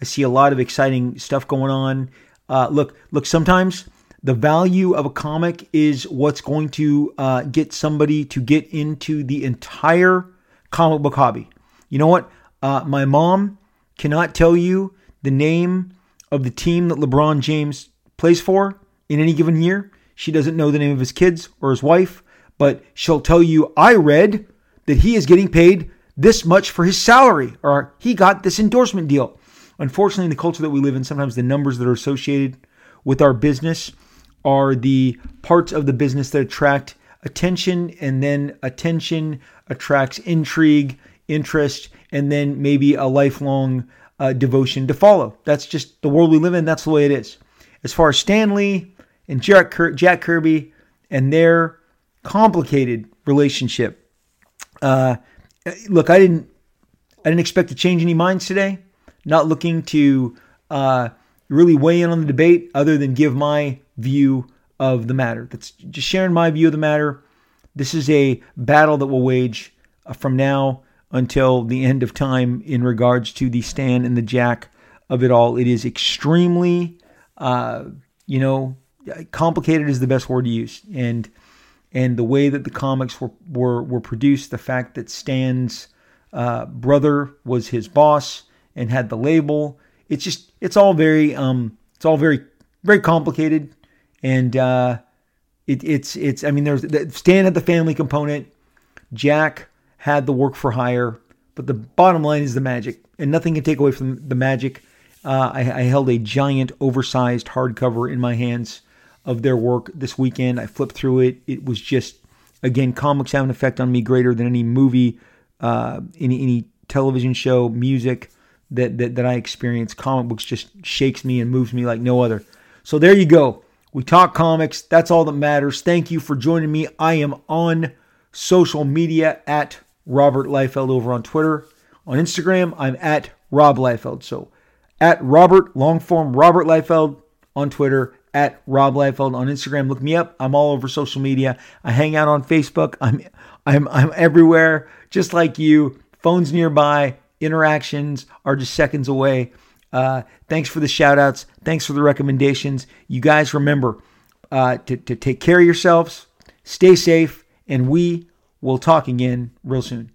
S1: I see a lot of exciting stuff going on. Uh, look, look. Sometimes the value of a comic is what's going to uh, get somebody to get into the entire comic book hobby. You know what? Uh, my mom cannot tell you the name of the team that LeBron James plays for in any given year. She doesn't know the name of his kids or his wife, but she'll tell you, I read that he is getting paid this much for his salary, or he got this endorsement deal. Unfortunately, in the culture that we live in, sometimes the numbers that are associated with our business are the parts of the business that attract attention, and then attention attracts intrigue, interest, and then maybe a lifelong uh, devotion to follow. That's just the world we live in. That's the way it is. As far as Stan Lee and Jack, Kir- Jack Kirby and their complicated relationship, uh, look, I didn't. I didn't expect to change any minds today. Not looking to uh, really weigh in on the debate other than give my view of the matter. That's just sharing my view of the matter. This is a battle that will wage uh, from now until the end of time in regards to the Stan and the Jack of it all. It is extremely, uh, you know, complicated is the best word to use, and and the way that the comics were were, were produced, the fact that Stan's uh, brother was his boss and had the label, it's just it's all very um, it's all very very complicated, and uh, it, it's it's I mean there's Stan had the family component, Jack had the work for hire, but the bottom line is the magic, and nothing can take away from the magic. Uh, I, I, held a giant, oversized hardcover in my hands of their work this weekend. I flipped through it. It was just, again, comics have an effect on me greater than any movie, uh, any any television show, music that, that that I experience. Comic books just shakes me and moves me like no other. So there you go. We talk comics. That's all that matters. Thank you for joining me. I am on social media at Robert Liefeld over on Twitter. On Instagram, I'm at Rob Liefeld. So at Robert, long form Robert Liefeld on Twitter, at Rob Liefeld on Instagram. Look me up. I'm all over social media. I hang out on Facebook. I'm I'm I'm everywhere, just like you. Phones nearby. Interactions are just seconds away. Uh, thanks for the shout outs. Thanks for the recommendations. You guys remember uh, to, to take care of yourselves, stay safe, and we We'll talk again real soon.